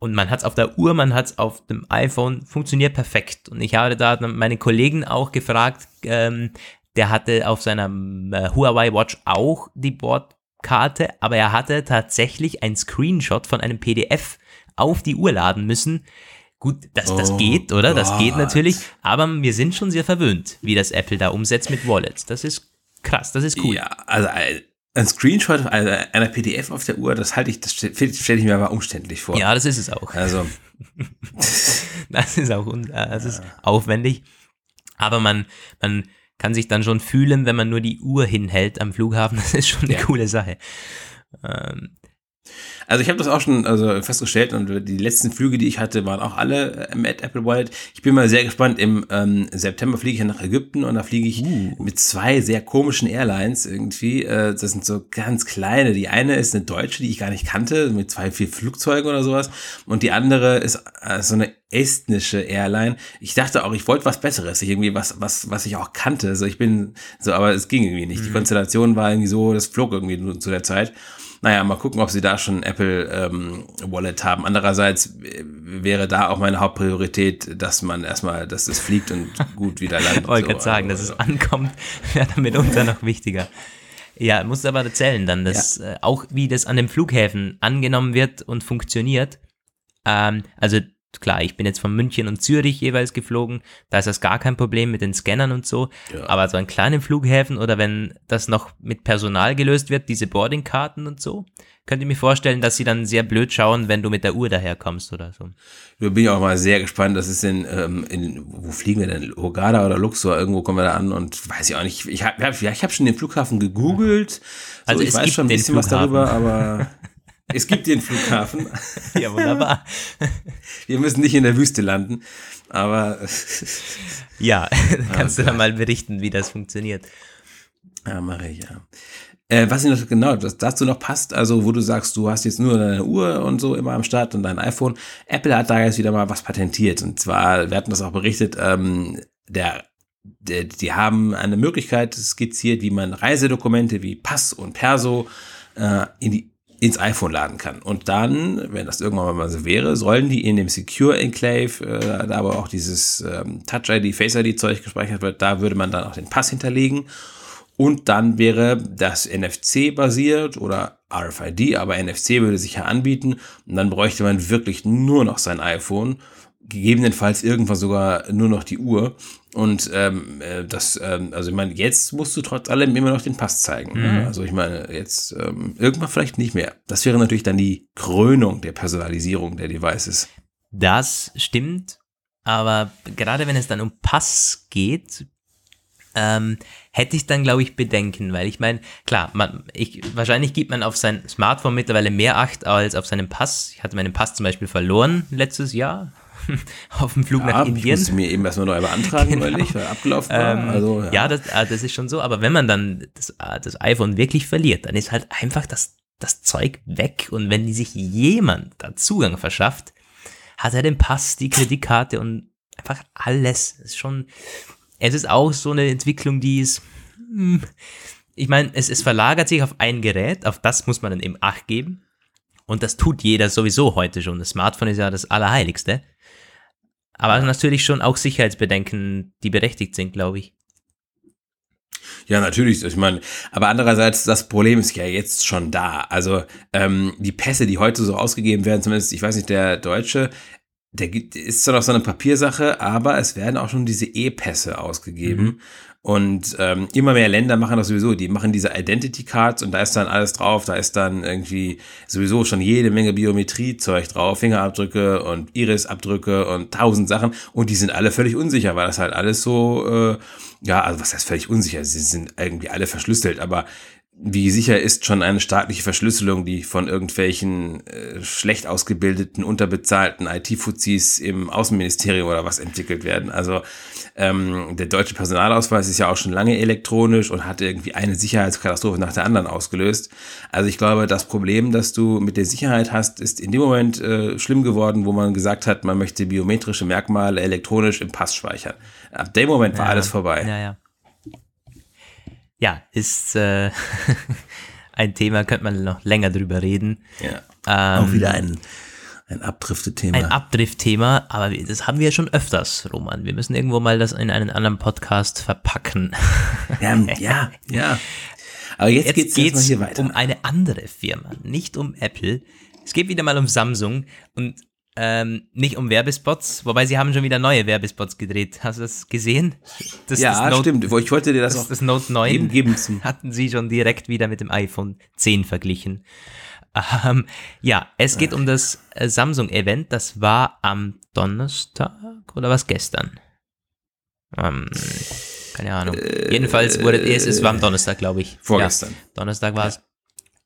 und man hat es auf der Uhr, man hat es auf dem iPhone, funktioniert perfekt. Und ich habe da meine Kollegen auch gefragt, ähm, der hatte auf seiner äh, Huawei Watch auch die Bordkarte, aber er hatte tatsächlich ein Screenshot von einem PDF auf die Uhr laden müssen. Gut, das, das oh geht, oder? Gott. Das geht natürlich, aber wir sind schon sehr verwöhnt, wie das Apple da umsetzt mit Wallets. Das ist krass, das ist cool. Ja, also äh, ein Screenshot einer PDF auf der Uhr, das halte ich, das stelle stell ich mir aber umständlich vor. Ja, das ist es auch. Also. das ist auch, äh, das ist aufwendig. Aber man, man, kann sich dann schon fühlen, wenn man nur die Uhr hinhält am Flughafen. Das ist schon eine ja. coole Sache. Ähm, also ich habe das auch schon also festgestellt und die letzten Flüge, die ich hatte, waren auch alle äh, mit Apple Wallet. Ich bin mal sehr gespannt. Im ähm, September fliege ich nach Ägypten und da fliege ich uh. mit zwei sehr komischen Airlines irgendwie. Äh, das sind so ganz kleine. Die eine ist eine deutsche, die ich gar nicht kannte, mit zwei, vier Flugzeugen oder sowas. Und die andere ist äh, so eine estnische Airline. Ich dachte auch, ich wollte was Besseres, ich irgendwie was, was, was ich auch kannte. Also ich bin so, aber es ging irgendwie nicht. Mhm. Die Konstellation war irgendwie so, das flog irgendwie zu der Zeit. Naja, mal gucken, ob sie da schon Apple ähm, Wallet haben. Andererseits wäre da auch meine Hauptpriorität, dass man erstmal, dass es fliegt und gut wieder landet. Ich wollte so. gerade sagen, dass es ankommt, wäre dann mitunter noch wichtiger. Ja, muss aber erzählen dann, dass ja. äh, auch wie das an den Flughäfen angenommen wird und funktioniert. Ähm, also klar, ich bin jetzt von München und Zürich jeweils geflogen, da ist das gar kein Problem mit den Scannern und so. Ja. Aber so an kleinen Flughäfen oder wenn das noch mit Personal gelöst wird, diese Boardingkarten und so, könnt ihr mir vorstellen, dass sie dann sehr blöd schauen, wenn du mit der Uhr daherkommst oder so. Da bin ich auch mal sehr gespannt. Das ist in, ähm, in wo fliegen wir denn? Hurghada oder Luxor? Irgendwo kommen wir da an und weiß ich auch nicht. Ich habe ja, ich hab schon den Flughafen gegoogelt. So, also ich es weiß gibt schon ein bisschen was darüber, aber Es gibt den Flughafen. Ja, wunderbar. Wir müssen nicht in der Wüste landen, aber. Ja, kannst du dann mal berichten, wie das funktioniert. Ja, mache ich, ja. Äh, was noch genau das dazu noch passt, also wo du sagst, du hast jetzt nur deine Uhr und so immer am Start und dein iPhone. Apple hat da jetzt wieder mal was patentiert. Und zwar, wir hatten das auch berichtet, ähm, der die haben eine Möglichkeit skizziert, wie man Reisedokumente wie Pass und Perso äh, in die ins iPhone laden kann. Und dann, wenn das irgendwann mal so wäre, sollen die in dem Secure Enclave, äh, da aber auch dieses ähm, Touch ID, Face ID Zeug gespeichert wird, da würde man dann auch den Pass hinterlegen. Und dann wäre das NFC basiert oder RFID, aber NFC würde sich ja anbieten. Und dann bräuchte man wirklich nur noch sein iPhone gegebenenfalls irgendwann sogar nur noch die Uhr. Und ähm, äh, das, ähm, also ich meine, jetzt musst du trotz allem immer noch den Pass zeigen. Ne? Mhm. Also ich meine, jetzt ähm, irgendwann vielleicht nicht mehr. Das wäre natürlich dann die Krönung der Personalisierung der Devices. Das stimmt, aber gerade wenn es dann um Pass geht, ähm, hätte ich dann, glaube ich, Bedenken, weil ich meine, klar, man, ich, wahrscheinlich gibt man auf sein Smartphone mittlerweile mehr Acht als auf seinen Pass. Ich hatte meinen Pass zum Beispiel verloren letztes Jahr, auf dem Flug ja, nach Indien. Ich musste mir eben erstmal neu beantragen, genau. weil ich abgelaufen war. Ähm, also, ja, ja das, ah, das, ist schon so. Aber wenn man dann das, ah, das, iPhone wirklich verliert, dann ist halt einfach das, das Zeug weg und wenn die sich jemand da Zugang verschafft, hat er den Pass, die Kreditkarte und einfach alles. Das ist schon, es ist auch so eine Entwicklung, die ist, hm, ich meine, es, es verlagert sich auf ein Gerät, auf das muss man dann eben Acht geben. Und das tut jeder sowieso heute schon. Das Smartphone ist ja das Allerheiligste. Aber natürlich schon auch Sicherheitsbedenken, die berechtigt sind, glaube ich. Ja, natürlich. Ich meine, aber andererseits, das Problem ist ja jetzt schon da. Also ähm, die Pässe, die heute so ausgegeben werden, zumindest, ich weiß nicht, der Deutsche, der ist zwar noch so eine Papiersache, aber es werden auch schon diese E-Pässe ausgegeben. Mhm. Und ähm, immer mehr Länder machen das sowieso. Die machen diese Identity Cards und da ist dann alles drauf. Da ist dann irgendwie sowieso schon jede Menge Biometrie-Zeug drauf, Fingerabdrücke und Iris-Abdrücke und tausend Sachen. Und die sind alle völlig unsicher, weil das halt alles so, äh, ja, also was heißt völlig unsicher? Sie sind irgendwie alle verschlüsselt, aber wie sicher ist schon eine staatliche Verschlüsselung, die von irgendwelchen äh, schlecht ausgebildeten, unterbezahlten IT-Fuzis im Außenministerium oder was entwickelt werden? Also ähm, der deutsche Personalausweis ist ja auch schon lange elektronisch und hat irgendwie eine Sicherheitskatastrophe nach der anderen ausgelöst. Also ich glaube, das Problem, das du mit der Sicherheit hast, ist in dem Moment äh, schlimm geworden, wo man gesagt hat, man möchte biometrische Merkmale elektronisch im Pass speichern. Ab dem Moment war ja, alles vorbei. Ja, ja ja, ist äh, ein Thema, könnte man noch länger drüber reden. Ja. Ähm, auch wieder ein, ein Abdriftethema. Ein Abdriftthema, aber das haben wir ja schon öfters, Roman. Wir müssen irgendwo mal das in einen anderen Podcast verpacken. Ja, ja, ja. Aber jetzt, jetzt geht's, geht's hier weiter. um eine andere Firma, nicht um Apple. Es geht wieder mal um Samsung und ähm, nicht um Werbespots, wobei sie haben schon wieder neue Werbespots gedreht. Hast du das gesehen? Das, ja, das Note, stimmt. Ich wollte dir das, das auch das Note 9 geben. hatten sie schon direkt wieder mit dem iPhone 10 verglichen. Ähm, ja, es geht um das äh, Samsung-Event. Das war am Donnerstag oder was gestern? Ähm, keine Ahnung. Äh, Jedenfalls wurde es, es war am Donnerstag, glaube ich. Vorgestern. Ja, Donnerstag war es. Ja.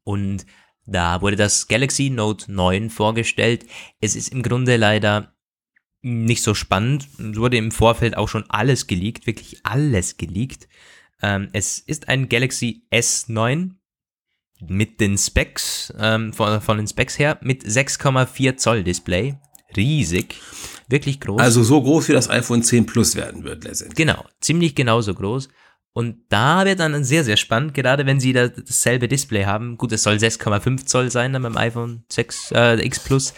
Und da wurde das Galaxy Note 9 vorgestellt. Es ist im Grunde leider nicht so spannend. Es wurde im Vorfeld auch schon alles geleakt, wirklich alles geleakt. Ähm, es ist ein Galaxy S9 mit den Specs, ähm, von, von den Specs her, mit 6,4 Zoll Display. Riesig, wirklich groß. Also so groß wie das iPhone 10 Plus werden wird letztendlich. Genau, ziemlich genauso groß. Und da wird dann sehr, sehr spannend, gerade wenn sie da dasselbe Display haben. Gut, es soll 6,5 Zoll sein dann beim iPhone 6 äh, X Plus.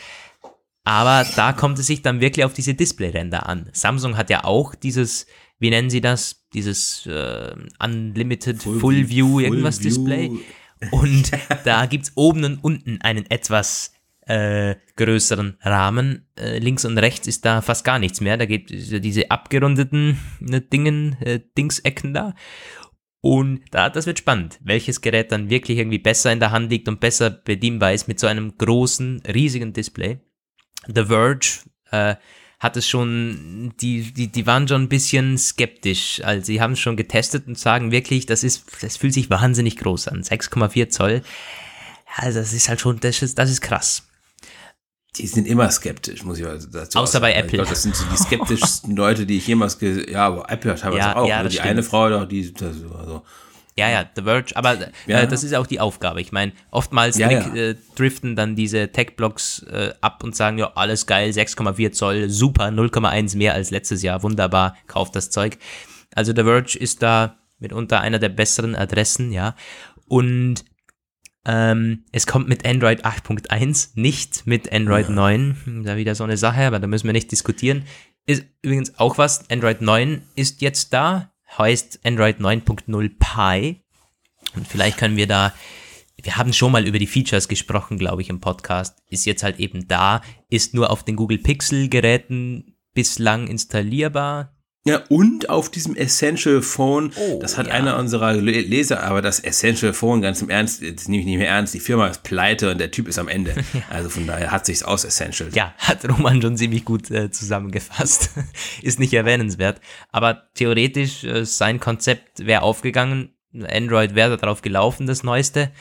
Aber da kommt es sich dann wirklich auf diese Displayränder an. Samsung hat ja auch dieses, wie nennen sie das? Dieses äh, Unlimited Full, Full View, irgendwas View. Display. Und da gibt es oben und unten einen etwas äh, größeren Rahmen. Äh, links und rechts ist da fast gar nichts mehr. Da gibt es diese abgerundeten ne, Dingen, äh, Dingsecken da. Und da, das wird spannend, welches Gerät dann wirklich irgendwie besser in der Hand liegt und besser bedienbar ist mit so einem großen, riesigen Display. The Verge äh, hat es schon, die, die, die waren schon ein bisschen skeptisch. Also sie haben es schon getestet und sagen wirklich, das ist, das fühlt sich wahnsinnig groß an. 6,4 Zoll. Also das ist halt schon, das ist, das ist krass. Die sind immer skeptisch, muss ich dazu Außer sagen. bei Apple. Ich glaube, das sind so die skeptischsten Leute, die ich jemals gesehen habe. Ja, aber Apple teilweise ja, auch. Ja, die stimmt. eine Frau, doch, die, das, also. Ja, ja, The Verge, aber äh, ja. das ist auch die Aufgabe. Ich meine, oftmals ja, ja. Äh, driften dann diese Tech-Blogs äh, ab und sagen, ja, alles geil, 6,4 Zoll, super, 0,1 mehr als letztes Jahr, wunderbar, kauft das Zeug. Also The Verge ist da mitunter einer der besseren Adressen, ja. Und ähm, es kommt mit Android 8.1, nicht mit Android ja. 9. Da wieder so eine Sache, aber da müssen wir nicht diskutieren. Ist übrigens auch was, Android 9 ist jetzt da, heißt Android 9.0 Pi. Und vielleicht können wir da, wir haben schon mal über die Features gesprochen, glaube ich, im Podcast. Ist jetzt halt eben da, ist nur auf den Google Pixel Geräten bislang installierbar. Ja, und auf diesem Essential Phone, oh, das hat ja. einer unserer Leser, aber das Essential Phone, ganz im Ernst, das nehme ich nicht mehr ernst, die Firma ist pleite und der Typ ist am Ende. Also von daher hat sich's aus Essential. Ja, hat Roman schon ziemlich gut äh, zusammengefasst. ist nicht erwähnenswert. Aber theoretisch, äh, sein Konzept wäre aufgegangen, Android wäre darauf gelaufen, das Neueste.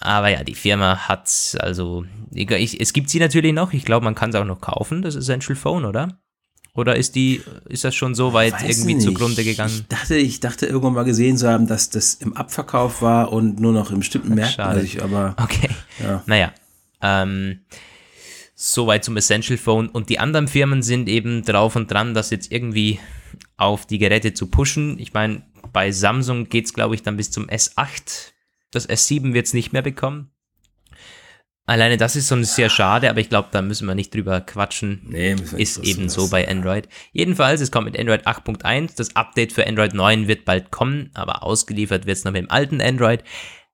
Aber ja, die Firma hat also, ich, es gibt sie natürlich noch, ich glaube, man kann es auch noch kaufen, das Essential Phone, oder? Oder ist die, ist das schon so weit irgendwie nicht. zugrunde gegangen? Ich dachte, ich dachte irgendwann mal gesehen zu haben, dass das im Abverkauf war und nur noch im bestimmten Märkten. Also ich, aber Okay. Ja. Naja. Ähm, soweit zum Essential Phone. Und die anderen Firmen sind eben drauf und dran, das jetzt irgendwie auf die Geräte zu pushen. Ich meine, bei Samsung geht es, glaube ich, dann bis zum S8. Das S7 wird es nicht mehr bekommen. Alleine das ist schon sehr schade, aber ich glaube, da müssen wir nicht drüber quatschen. nee, müssen wir Ist nicht eben das- so bei Android. Jedenfalls, es kommt mit Android 8.1. Das Update für Android 9 wird bald kommen, aber ausgeliefert wird es noch mit dem alten Android.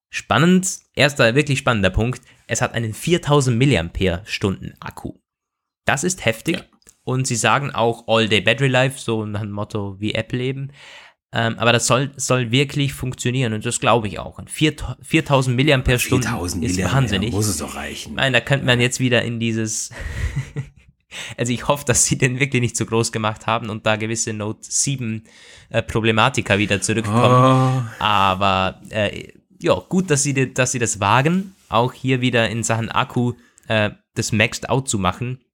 Spannend, erster wirklich spannender Punkt. Es hat einen 4000 mAh Akku. Das ist heftig. Ja. Und sie sagen auch All-Day Battery Life, so nach dem Motto wie Apple eben. Ähm, aber das soll, soll wirklich funktionieren und das glaube ich auch. Und 4 4000 mAh 4000 ist Milliarden, wahnsinnig. Muss es doch reichen. Nein, da könnte man jetzt wieder in dieses. also ich hoffe, dass sie den wirklich nicht so groß gemacht haben und da gewisse Note 7 äh, Problematika wieder zurückkommen. Oh, Aber äh, ja, gut, dass sie, dass sie das wagen, auch hier wieder in Sachen Akku äh, das Maxed Out zu machen.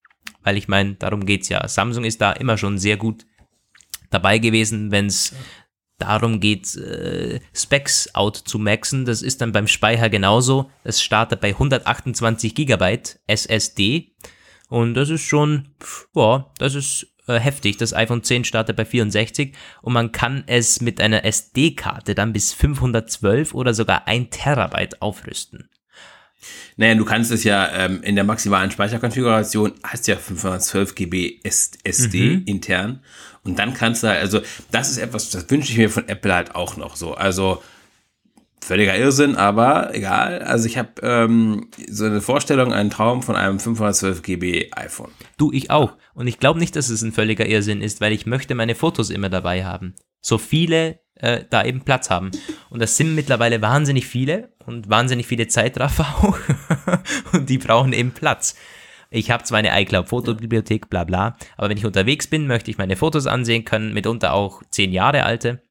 Weil ich meine, darum geht's ja. Samsung ist da immer schon sehr gut dabei gewesen, wenn es darum geht, äh, Specs out zu maxen. Das ist dann beim Speicher genauso. Es startet bei 128 GB SSD. Und das ist schon, ja, das ist äh, heftig. Das iPhone 10 startet bei 64 und man kann es mit einer SD-Karte dann bis 512 oder sogar 1 Terabyte aufrüsten. Naja, du kannst es ja ähm, in der maximalen Speicherkonfiguration, hast ja 512 GB S SD Mhm. intern. Und dann kannst du also das ist etwas, das wünsche ich mir von Apple halt auch noch so. Also völliger Irrsinn, aber egal. Also ich habe ähm, so eine Vorstellung, einen Traum von einem 512 GB iPhone. Du, ich auch. Und ich glaube nicht, dass es ein völliger Irrsinn ist, weil ich möchte meine Fotos immer dabei haben. So viele äh, da eben Platz haben. Und das sind mittlerweile wahnsinnig viele und wahnsinnig viele Zeitraffer auch. und die brauchen eben Platz. Ich habe zwar eine iCloud-Fotobibliothek, bla bla, aber wenn ich unterwegs bin, möchte ich meine Fotos ansehen können, mitunter auch zehn Jahre alte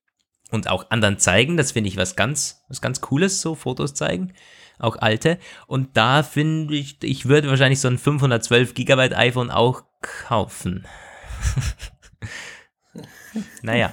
und auch anderen zeigen. Das finde ich was ganz, was ganz Cooles, so Fotos zeigen, auch alte. Und da finde ich, ich würde wahrscheinlich so ein 512 Gigabyte iPhone auch kaufen. naja,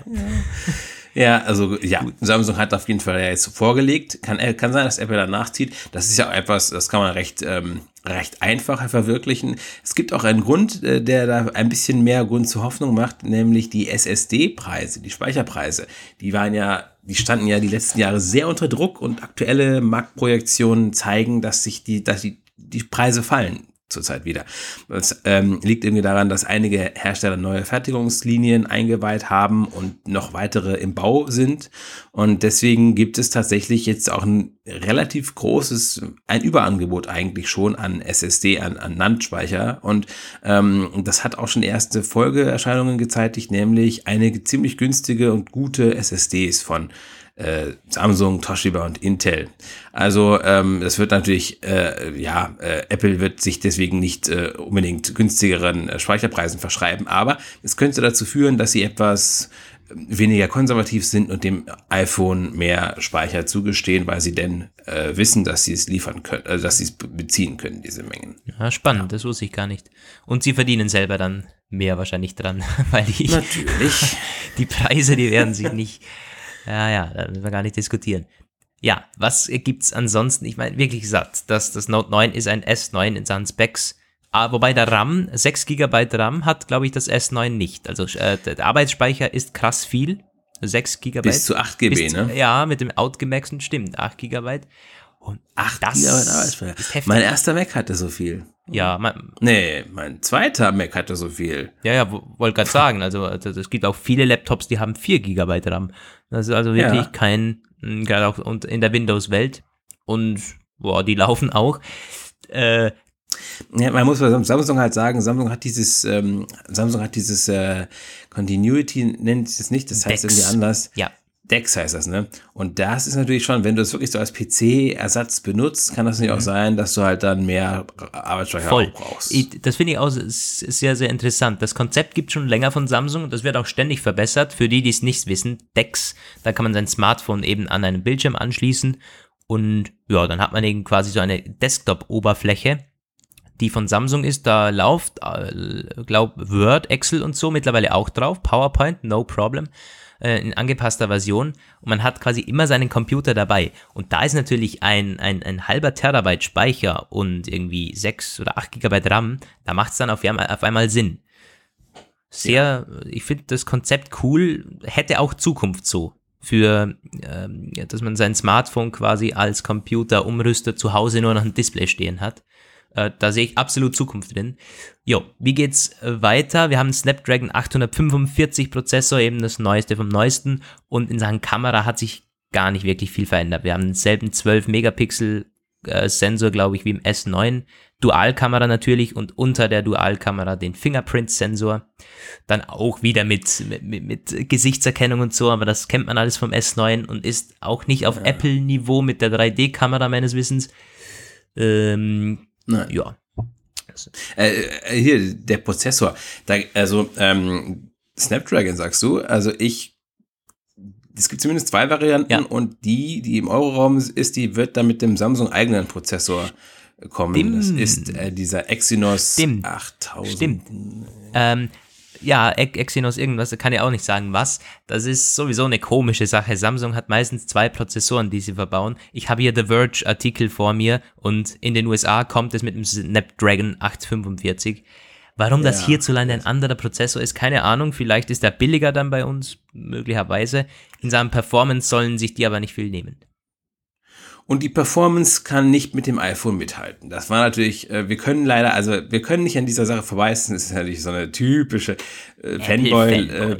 Ja, also ja, Samsung hat auf jeden Fall ja jetzt vorgelegt. Kann, äh, kann sein, dass Apple da nachzieht. Das ist ja auch etwas, das kann man recht, ähm, recht einfach verwirklichen. Es gibt auch einen Grund, äh, der da ein bisschen mehr Grund zur Hoffnung macht, nämlich die SSD-Preise, die Speicherpreise. Die waren ja, die standen ja die letzten Jahre sehr unter Druck und aktuelle Marktprojektionen zeigen, dass sich die, dass die, die Preise fallen zurzeit wieder. Das ähm, liegt irgendwie daran, dass einige Hersteller neue Fertigungslinien eingeweiht haben und noch weitere im Bau sind. Und deswegen gibt es tatsächlich jetzt auch ein relativ großes, ein Überangebot eigentlich schon an SSD, an, an NAND-Speicher. Und ähm, das hat auch schon erste Folgeerscheinungen gezeitigt, nämlich eine ziemlich günstige und gute SSDs von äh, Samsung, Toshiba und Intel. Also ähm, das wird natürlich, äh, ja, äh, Apple wird sich deswegen nicht äh, unbedingt günstigeren äh, Speicherpreisen verschreiben, aber es könnte dazu führen, dass sie etwas weniger konservativ sind und dem iPhone mehr Speicher zugestehen, weil sie denn äh, wissen, dass sie es liefern können, äh, dass sie es beziehen können, diese Mengen. ja, spannend, das wusste ich gar nicht. Und sie verdienen selber dann mehr wahrscheinlich dran, weil die, Natürlich. die Preise, die werden sich nicht, ja, ja, da müssen wir gar nicht diskutieren. Ja, was gibt's ansonsten? Ich meine, wirklich gesagt, dass das Note 9 ist ein S9 in Sachen Specs. Ah, wobei der RAM, 6 GB RAM hat, glaube ich, das S9 nicht. Also äh, der Arbeitsspeicher ist krass viel. 6 GB. Bis zu 8 GB, Bis- ne? Ja, mit dem Outgemaxen stimmt, 8 GB. Und 8 das GB Arbeitsspeicher. ist heftig. Mein erster Mac hatte so viel. Ja, man, Nee, mein zweiter Mac hatte so viel. Ja, ja, wo- wollte gerade sagen, also also es gibt auch viele Laptops, die haben 4 GB RAM. Das ist also wirklich Ja. kein, mh, gerade auch und in der Windows-Welt. Und boah, die laufen auch. Äh, Ja, man muss bei Samsung halt sagen, Samsung hat dieses, ähm, Samsung hat dieses äh, Continuity, nennt es nicht, das heißt Dex. irgendwie anders. ja, Dex heißt das, ne? Und das ist natürlich schon, wenn du es wirklich so als PC-Ersatz benutzt, kann das natürlich auch sein, dass du halt dann mehr Arbeitsspeicher Mhm. voll. auch brauchst. Ich, das finde ich auch sehr, sehr interessant. Das Konzept gibt schon länger von Samsung und das wird auch ständig verbessert. Für die, die es nicht wissen, DeX, da kann man sein Smartphone eben an einen Bildschirm anschließen und ja, dann hat man eben quasi so eine Desktop-Oberfläche, die von Samsung ist, da läuft, äh, glaub, Word, Excel und so mittlerweile auch drauf, PowerPoint, no problem, äh, in angepasster Version und man hat quasi immer seinen Computer dabei. Und da ist natürlich ein, ein, ein halber Terabyte Speicher und irgendwie 6 oder 8 Gigabyte RAM, da macht es dann auf einmal, auf einmal Sinn. Sehr, ja. ich finde das Konzept cool, hätte auch Zukunft so für, ähm, dass man sein Smartphone quasi als Computer umrüstet, zu Hause nur noch ein Display stehen hat. Äh, da sehe ich absolut Zukunft drin. Jo, wie geht's äh, weiter? Wir haben einen Snapdragon 845 Prozessor, eben das neueste vom neuesten. Und in Sachen Kamera hat sich gar nicht wirklich viel verändert. Wir haben denselben 12 Megapixel äh, Sensor, glaube ich, wie im S9. Dualkamera natürlich und unter der Dualkamera den Fingerprint-Sensor. Dann auch wieder mit, mit, mit, Gesichtserkennung und so, aber das kennt man alles vom S9 und ist auch nicht auf ja. Apple-Niveau mit der 3D-Kamera meines Wissens. Ähm, Nein. Ja. Äh, äh, hier, der Prozessor. Da, also, ähm, Snapdragon sagst du. Also ich, es gibt zumindest zwei Varianten ja. und die, die im Euroraum ist, die wird dann mit dem Samsung eigenen Prozessor kommen. Stimmt. Das ist äh, dieser Exynos Stimmt. 8000. Stimmt. Ähm, ja, Exynos irgendwas, kann ich auch nicht sagen was. Das ist sowieso eine komische Sache. Samsung hat meistens zwei Prozessoren, die sie verbauen. Ich habe hier The Verge Artikel vor mir und in den USA kommt es mit dem Snapdragon 845. Warum ja. das hierzulande ein anderer Prozessor ist, keine Ahnung. Vielleicht ist er billiger dann bei uns, möglicherweise. In seinem Performance sollen sich die aber nicht viel nehmen. Und die Performance kann nicht mit dem iPhone mithalten. Das war natürlich, äh, wir können leider, also wir können nicht an dieser Sache vorbeißen. Es ist natürlich so eine typische äh, Fanboy, äh,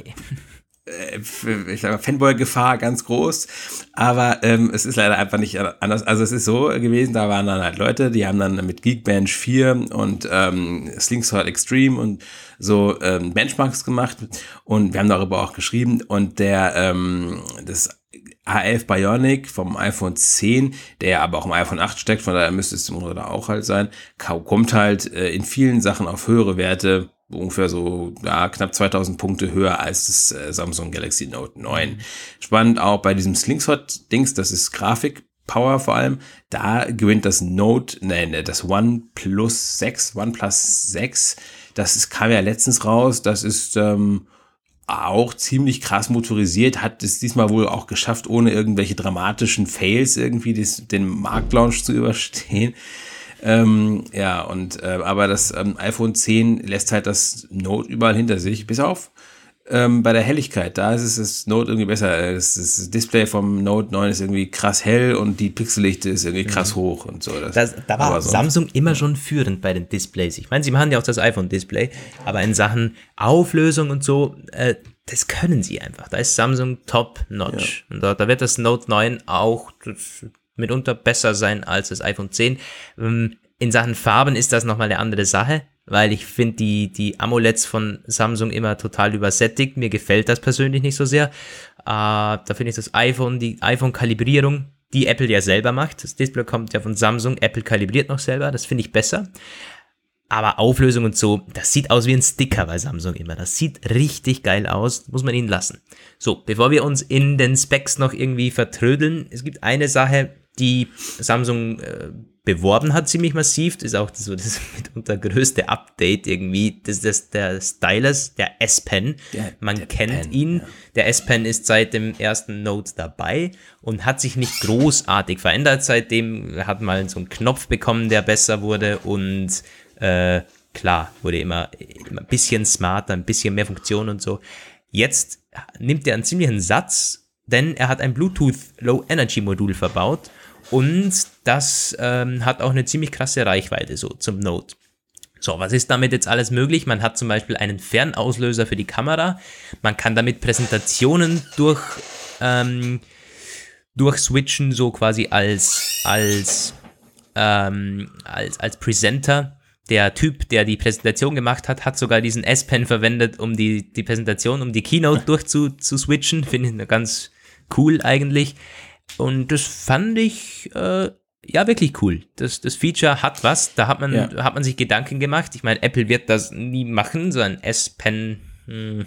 äh, ich sag mal, Fanboy-Gefahr ganz groß. Aber ähm, es ist leider einfach nicht anders. Also es ist so gewesen, da waren dann halt Leute, die haben dann mit Geekbench 4 und ähm, Slingshot Extreme und so ähm, Benchmarks gemacht und wir haben darüber auch geschrieben und der ähm, das A11 Bionic vom iPhone 10, der aber auch im iPhone 8 steckt, von daher müsste es im Grunde da auch halt sein, kommt halt äh, in vielen Sachen auf höhere Werte, ungefähr so ja, knapp 2000 Punkte höher als das äh, Samsung Galaxy Note 9. Spannend auch bei diesem Slingshot-Dings, das ist Grafik, Power vor allem, da gewinnt das Note, nein, das OnePlus 6, OnePlus 6, das ist, kam ja letztens raus, das ist ähm, auch ziemlich krass motorisiert, hat es diesmal wohl auch geschafft, ohne irgendwelche dramatischen Fails irgendwie des, den Marktlaunch zu überstehen. Ähm, ja, und äh, aber das ähm, iPhone 10 lässt halt das Note überall hinter sich, bis auf ähm, bei der Helligkeit, da ist es das Note irgendwie besser. Das, das, Display vom Note 9 ist irgendwie krass hell und die Pixellichte ist irgendwie krass mhm. hoch und so. Das, das, da war. Samsung immer schon führend bei den Displays. Ich meine, sie machen ja auch das iPhone-Display, aber in Sachen Auflösung und so, äh, das können sie einfach. Da ist Samsung top-notch. Ja. Und da, da, wird das Note 9 auch mitunter besser sein als das iPhone 10. Ähm, in Sachen Farben ist das nochmal eine andere Sache weil ich finde die, die AMOLEDs von Samsung immer total übersättigt. Mir gefällt das persönlich nicht so sehr. Äh, da finde ich das iPhone, die iPhone-Kalibrierung, die Apple ja selber macht. Das Display kommt ja von Samsung, Apple kalibriert noch selber, das finde ich besser. Aber Auflösung und so, das sieht aus wie ein Sticker bei Samsung immer. Das sieht richtig geil aus, muss man ihnen lassen. So, bevor wir uns in den Specs noch irgendwie vertrödeln, es gibt eine Sache, die Samsung äh, beworben hat, ziemlich massiv. Das ist auch so das mitunter größte Update irgendwie. Das ist der Stylus, der S-Pen. Man der kennt Pen, ihn. Ja. Der S-Pen ist seit dem ersten Note dabei und hat sich nicht großartig verändert seitdem. Er hat mal so einen Knopf bekommen, der besser wurde und äh, klar, wurde immer, immer ein bisschen smarter, ein bisschen mehr Funktion und so. Jetzt nimmt er einen ziemlichen Satz, denn er hat ein Bluetooth Low Energy Modul verbaut und das ähm, hat auch eine ziemlich krasse Reichweite so zum Note. So, was ist damit jetzt alles möglich? Man hat zum Beispiel einen Fernauslöser für die Kamera. Man kann damit Präsentationen durch, ähm, durchswitchen, so quasi als, als, ähm, als, als Presenter. Der Typ, der die Präsentation gemacht hat, hat sogar diesen S-Pen verwendet, um die, die Präsentation, um die Keynote durchzuswitchen. Finde ich ganz cool eigentlich. Und das fand ich äh, ja wirklich cool. Das, das Feature hat was, da hat man, ja. hat man sich Gedanken gemacht. Ich meine, Apple wird das nie machen, so ein S-Pen. Hm,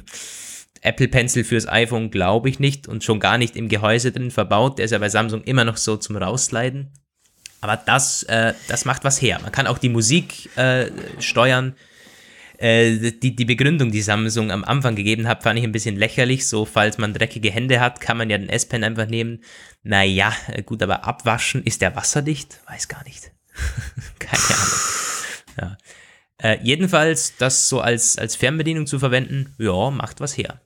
Apple Pencil fürs iPhone glaube ich nicht und schon gar nicht im Gehäuse drin verbaut. Der ist ja bei Samsung immer noch so zum Rausleiten. Aber das, äh, das macht was her. Man kann auch die Musik äh, steuern. Äh, die, die Begründung, die Samsung am Anfang gegeben hat, fand ich ein bisschen lächerlich. So, falls man dreckige Hände hat, kann man ja den S-Pen einfach nehmen. Naja, äh, gut, aber abwaschen, ist der wasserdicht? Weiß gar nicht. Keine Ahnung. Ja. Äh, jedenfalls, das so als, als Fernbedienung zu verwenden, ja, macht was her.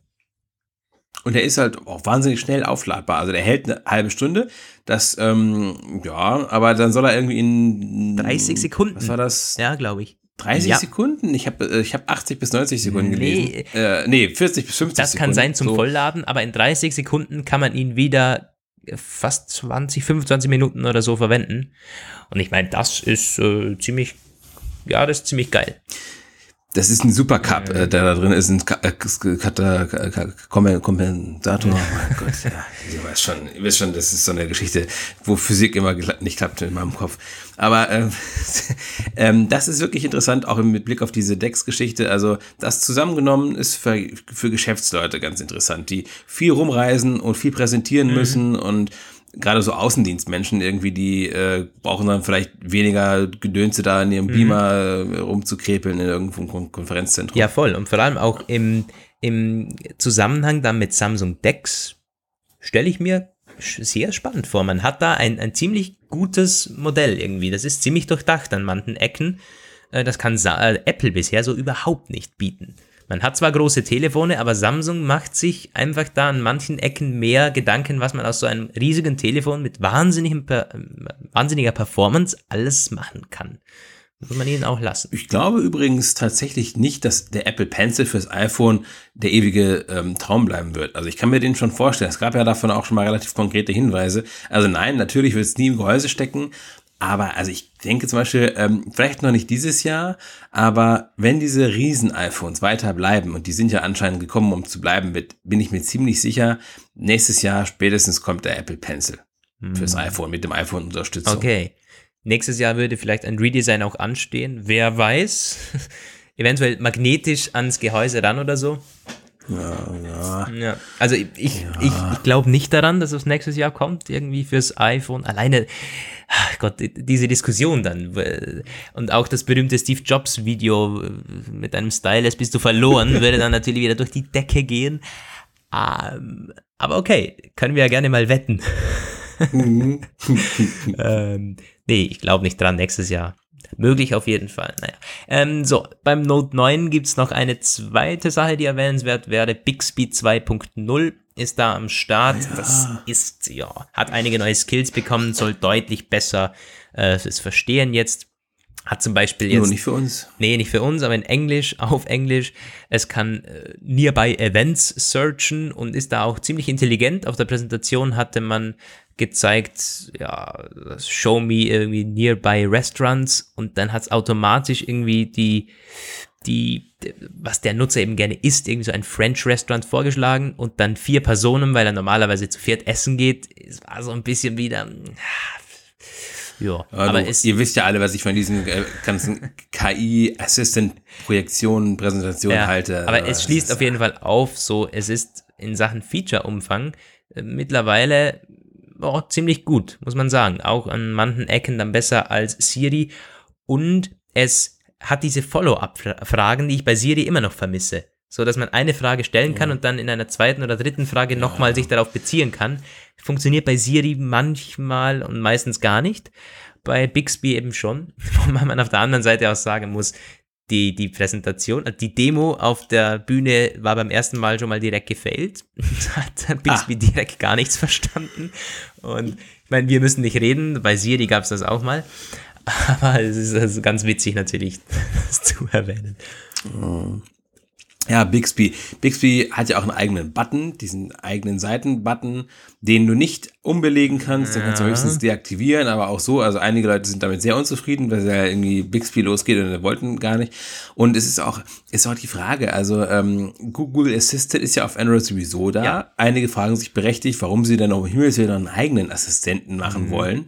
Und der ist halt auch wahnsinnig schnell aufladbar. Also der hält eine halbe Stunde. Das, ähm, ja, aber dann soll er irgendwie in 30 Sekunden. Was war das? Ja, glaube ich. 30 Ja. Sekunden? Ich habe ich hab 80 bis 90 Sekunden Nee. gelesen. Äh, nee, 40 bis 50 Das Sekunden. kann sein zum So. Vollladen, aber in 30 Sekunden kann man ihn wieder fast 20, 25 Minuten oder so verwenden. Und ich meine, das ist äh, ziemlich, ja, das ist ziemlich geil. Das ist ein Supercup, äh, der da drin ist, ein äh, Kompensator. Oh mein Gott, ja. Ihr weißt schon, ihr wisst schon, das ist so eine Geschichte, wo Physik immer nicht klappt in meinem Kopf. Aber ähm, ähm, das ist wirklich interessant, auch mit Blick auf diese Dex-Geschichte. Also das zusammengenommen ist für, für Geschäftsleute ganz interessant, die viel rumreisen und viel präsentieren müssen und gerade so Außendienstmenschen irgendwie, die äh, brauchen dann vielleicht weniger Gedönse da in ihrem Beamer äh, rumzukrepeln in irgendeinem Kon Konferenzzentrum. Ja, voll. Und vor allem auch im, im Zusammenhang dann mit Samsung Dex stelle ich mir sehr spannend vor. Man hat da ein, ein ziemlich gutes Modell irgendwie. Das ist ziemlich durchdacht an manchen Ecken. Äh, Das kann äh, Apple bisher so überhaupt nicht bieten. Man hat zwar große Telefone, aber Samsung macht sich einfach da an manchen Ecken mehr Gedanken, was man aus so einem riesigen Telefon mit wahnsinnigem per äh, wahnsinniger Performance alles machen kann. Muss man ihnen auch lassen. Ich glaube übrigens tatsächlich nicht, dass der Apple Pencil fürs iPhone der ewige ähm, Traum bleiben wird. Also ich kann mir den schon vorstellen. Es gab ja davon auch schon mal relativ konkrete Hinweise. Also nein, natürlich wird es nie im Gehäuse stecken. Aber also ich denke zum Beispiel, ähm, vielleicht noch nicht dieses Jahr, aber wenn diese Riesen-iPhones weiter bleiben, und die sind ja anscheinend gekommen, um zu bleiben, mit, bin ich mir ziemlich sicher, nächstes Jahr spätestens kommt der Apple Pencil fürs iPhone mit dem iPhone-Unterstützung. Okay. Nächstes Jahr würde vielleicht ein Redesign auch anstehen. Wer weiß. Eventuell magnetisch ans Gehäuse ran oder so. Ja, ja. Ja. Also ich, ich, ich, ich glaube nicht daran, dass es nächstes Jahr kommt, irgendwie fürs iPhone. Alleine, ach Gott, diese Diskussion dann. Und auch das berühmte Steve Jobs Video äh, mit einem Stylus bist du verloren, würde dann natürlich wieder durch die Decke gehen. Ähm, aber okay, können wir ja gerne mal wetten. ähm, nee, ich glaube nicht dran nächstes Jahr. Möglich auf jeden Fall. Naja. Ähm, so, beim Note 9 gibt's noch eine zweite Sache, die erwähnenswert wäre. Bixby 2.0 ist da am Start. Das ist, ja, hat einige neue Skills bekommen, soll deutlich besser äh, es verstehen jetzt. Hat zum Beispiel jetzt. Nur nicht für uns. Nee, nicht für uns, aber in Englisch, auf Englisch. Es kann äh, Nearby Events searchen und ist da auch ziemlich intelligent. Auf der Präsentation hatte man gezeigt, ja, show me irgendwie Nearby Restaurants und dann hat es automatisch irgendwie die, die, was der Nutzer eben gerne isst, irgendwie so ein French Restaurant vorgeschlagen und dann vier Personen, weil er normalerweise zu viert essen geht. Es war so ein bisschen wieder, ja, Aber, aber ihr wisst ja alle, was ich von diesen äh, ganzen KI-Assistant-Projektionen, Präsentationen Ja, halte. aber Also, es schließt auf jeden Fall auf, so es ist in Sachen Feature-Umfang äh, mittlerweile oh, ziemlich gut, muss man sagen. Auch an manchen Ecken dann besser als Siri. Und es hat diese Follow-up-Fragen, die ich bei Siri immer noch vermisse. So dass man eine Frage stellen kann und dann in einer zweiten oder dritten Frage nochmal sich darauf beziehen kann. Funktioniert bei Siri manchmal und meistens gar nicht. Bei Bixby eben schon. Wobei man auf der anderen Seite auch sagen muss, die, die Präsentation, äh, die Demo auf der Bühne war beim ersten Mal schon mal direkt gefailt. Hat Bixby direkt gar nichts verstanden. Und ich meine, wir müssen nicht reden, bei Siri gab es das auch mal. Aber es ist also ganz witzig natürlich, das zu erwähnen. Ja, Bixby. Bixby hat ja auch einen eigenen Button, diesen eigenen Seitenbutton, den du nicht umbelegen kannst. Den kannst du höchstens deaktivieren, aber auch so. Also einige Leute sind damit sehr unzufrieden, weil ja irgendwie Bixby losgeht und wollten gar nicht. Und es ist auch, ist auch die Frage, also ähm, Google Assistant ist ja auf Android sowieso da. Ja. Einige fragen sich berechtigt, warum sie dann um Himmels Willen einen eigenen Assistenten machen wollen.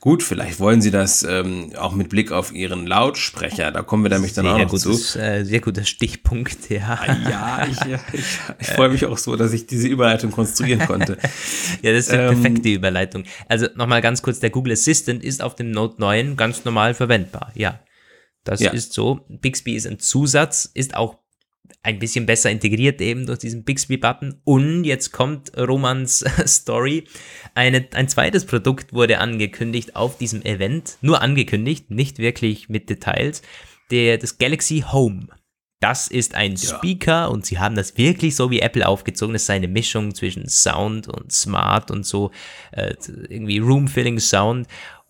Gut, vielleicht wollen sie das ähm, auch mit Blick auf ihren Lautsprecher. Da kommen wir nämlich dann auch noch zu. gutes, äh, sehr guter Stichpunkt, ja. Ja, ich, ich, ich freue mich auch so, dass ich diese Überleitung konstruieren konnte. Ja, das Ähm, perfekte Überleitung. Also nochmal ganz kurz, der Google Assistant ist auf dem Note 9 ganz normal verwendbar. Ja, das Ja. ist so. Bixby ist ein Zusatz, ist auch ein bisschen besser integriert eben durch diesen Bixby-Button. Und jetzt kommt Romans Story. Eine, ein zweites Produkt wurde angekündigt auf diesem Event. Nur angekündigt, nicht wirklich mit Details. Der, das Galaxy Home. Das ist ein Speaker und sie haben das wirklich so wie Apple aufgezogen. Das ist eine Mischung zwischen Sound und Smart und so äh, irgendwie Room-Filling Sound.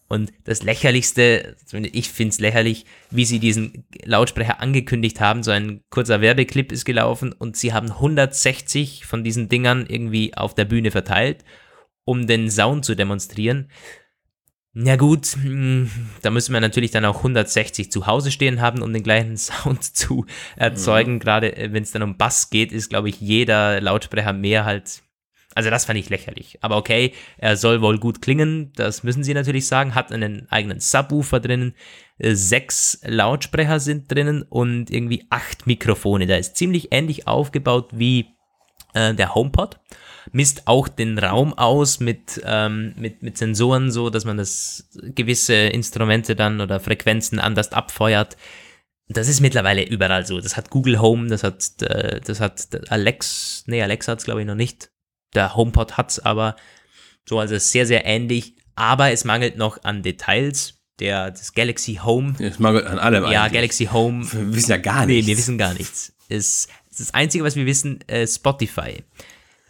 Und das Lächerlichste, zumindest ich finde es lächerlich, wie sie diesen Lautsprecher angekündigt haben. So ein kurzer Werbeclip ist gelaufen und sie haben 160 von diesen Dingern irgendwie auf der Bühne verteilt, um den Sound zu demonstrieren. Na gut, hm, da müssen wir natürlich dann auch 160 zu Hause stehen haben, um den gleichen Sound zu erzeugen. Gerade äh, wenn es dann um Bass geht, ist, glaube ich, jeder Lautsprecher mehr halt. Also das fand ich lächerlich. Aber okay, er soll wohl gut klingen, das müssen sie natürlich sagen. Hat einen eigenen Subwoofer drinnen, äh, sechs Lautsprecher sind drinnen und irgendwie acht Mikrofone. Da ist ziemlich ähnlich aufgebaut wie äh, der HomePod. Misst auch den Raum aus mit, ähm, mit, mit Sensoren, so dass man das gewisse Instrumente dann oder Frequenzen anders abfeuert. Das ist mittlerweile überall so. Das hat Google Home, das hat, äh, das hat Alex, nee, Alexa hat's glaube ich noch nicht. Der HomePod hat's aber so, also sehr, sehr ähnlich. Aber es mangelt noch an Details. Der, das Galaxy Home Es mangelt an allem ja, eigentlich. Galaxy Home. Wir wissen ja gar Nee, nichts. wir wissen gar nichts. Es, das Einzige, was wir wissen, äh, Spotify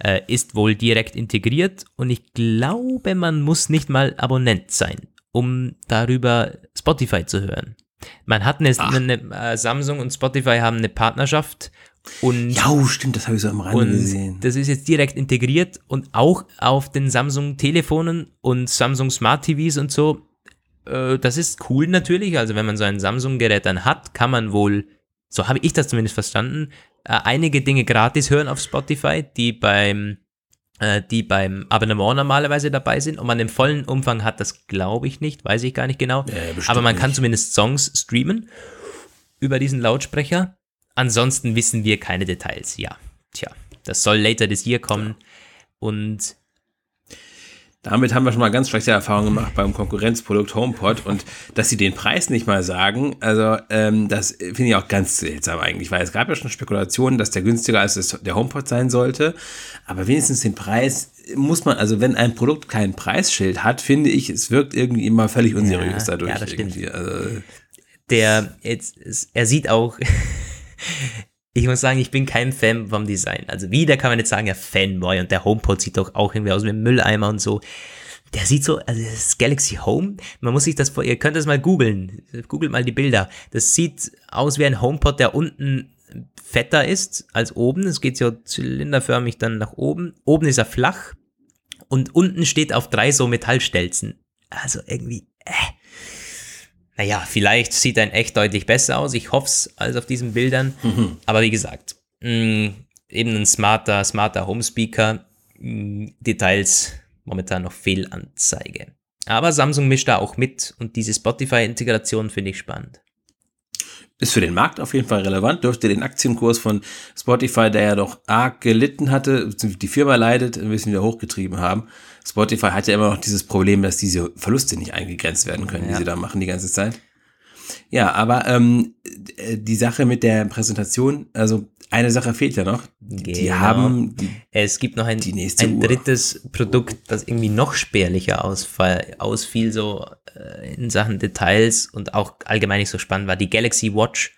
äh, ist wohl direkt integriert und ich glaube, man muss nicht mal Abonnent sein, um darüber Spotify zu hören. Man hat eine, Ach. eine äh, Samsung und Spotify haben eine Partnerschaft und Ja, oh, stimmt, das habe ich so am Rande gesehen. das ist jetzt direkt integriert und auch auf den Samsung-Telefonen und Samsung Smart TVs und so. Äh, das ist cool natürlich. Also wenn man so ein Samsung-Gerät dann hat, kann man wohl, so habe ich das zumindest verstanden, äh, einige Dinge gratis hören auf Spotify, die beim äh, die beim Abonnement normalerweise dabei sind und man im vollen Umfang hat, das glaube ich nicht, weiß ich gar nicht genau. Ja, Aber man kann nicht. zumindest Songs streamen über diesen Lautsprecher. Ansonsten wissen wir keine Details. Ja, tja, das soll later this year kommen. Und Damit haben wir schon mal ganz schlechte Erfahrungen gemacht beim Konkurrenzprodukt HomePod und dass sie den Preis nicht mal sagen, also ähm, das finde ich auch ganz seltsam eigentlich, weil es gab ja schon Spekulationen, dass der günstiger als der HomePod sein sollte, aber wenigstens den Preis muss man, also wenn ein Produkt kein Preisschild hat, finde ich, es wirkt irgendwie immer völlig unseriös Ja, dadurch. ja, das stimmt. irgendwie. Also, der, jetzt, er sieht auch, ich muss sagen, ich bin kein Fan vom Design. Also wieder kann man jetzt sagen, ja, Fanboy und der HomePod sieht doch auch irgendwie aus wie ein Mülleimer und so. Der sieht so, also das Galaxy Home, man muss sich das vor, ihr könnt das mal googeln, googelt mal die Bilder. Das sieht aus wie ein HomePod, der unten fetter ist als oben. Es geht so zylinderförmig dann nach oben. Oben ist er flach und unten steht auf drei so Metallstelzen. Also irgendwie, äh. Naja, vielleicht sieht er in echt deutlich besser aus. Ich hoffe es als auf diesen Bildern. Aber wie gesagt, mh, eben ein smarter, smarter Homespeaker. Mh, Details momentan noch Fehlanzeige. Aber Samsung mischt da auch mit und diese Spotify-Integration finde ich spannend. ist für den Markt auf jeden Fall relevant, dürfte den Aktienkurs von Spotify, der ja doch arg gelitten hatte, die Firma leidet, ein bisschen wieder hochgetrieben haben. Spotify hat ja immer noch dieses Problem, dass diese Verluste nicht eingegrenzt werden können, die Ja. sie da machen die ganze Zeit. Ja, aber ähm, äh, die Sache mit der Präsentation, also eine Sache fehlt ja noch. Die Genau. haben, die, Es gibt noch ein, Die ein Uhr. drittes Produkt, das irgendwie noch spärlicher ausfall, ausfiel, so äh, in Sachen Details und auch allgemein nicht so spannend war, die Galaxy Watch.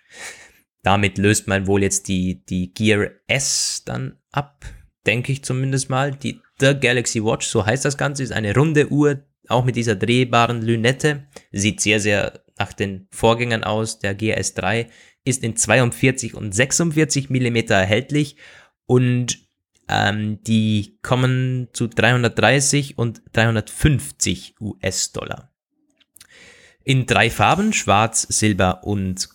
Damit löst man wohl jetzt die, die Gear S dann ab, denke ich zumindest mal. Die The Galaxy Watch, so heißt das Ganze, ist eine runde Uhr, auch mit dieser drehbaren Lünette. Sieht sehr, sehr nach den Vorgängern aus. Der GS3 ist in 42 und 46 Millimeter erhältlich und ähm, die kommen zu 330 und 350 US-Dollar. In drei Farben, schwarz, silber und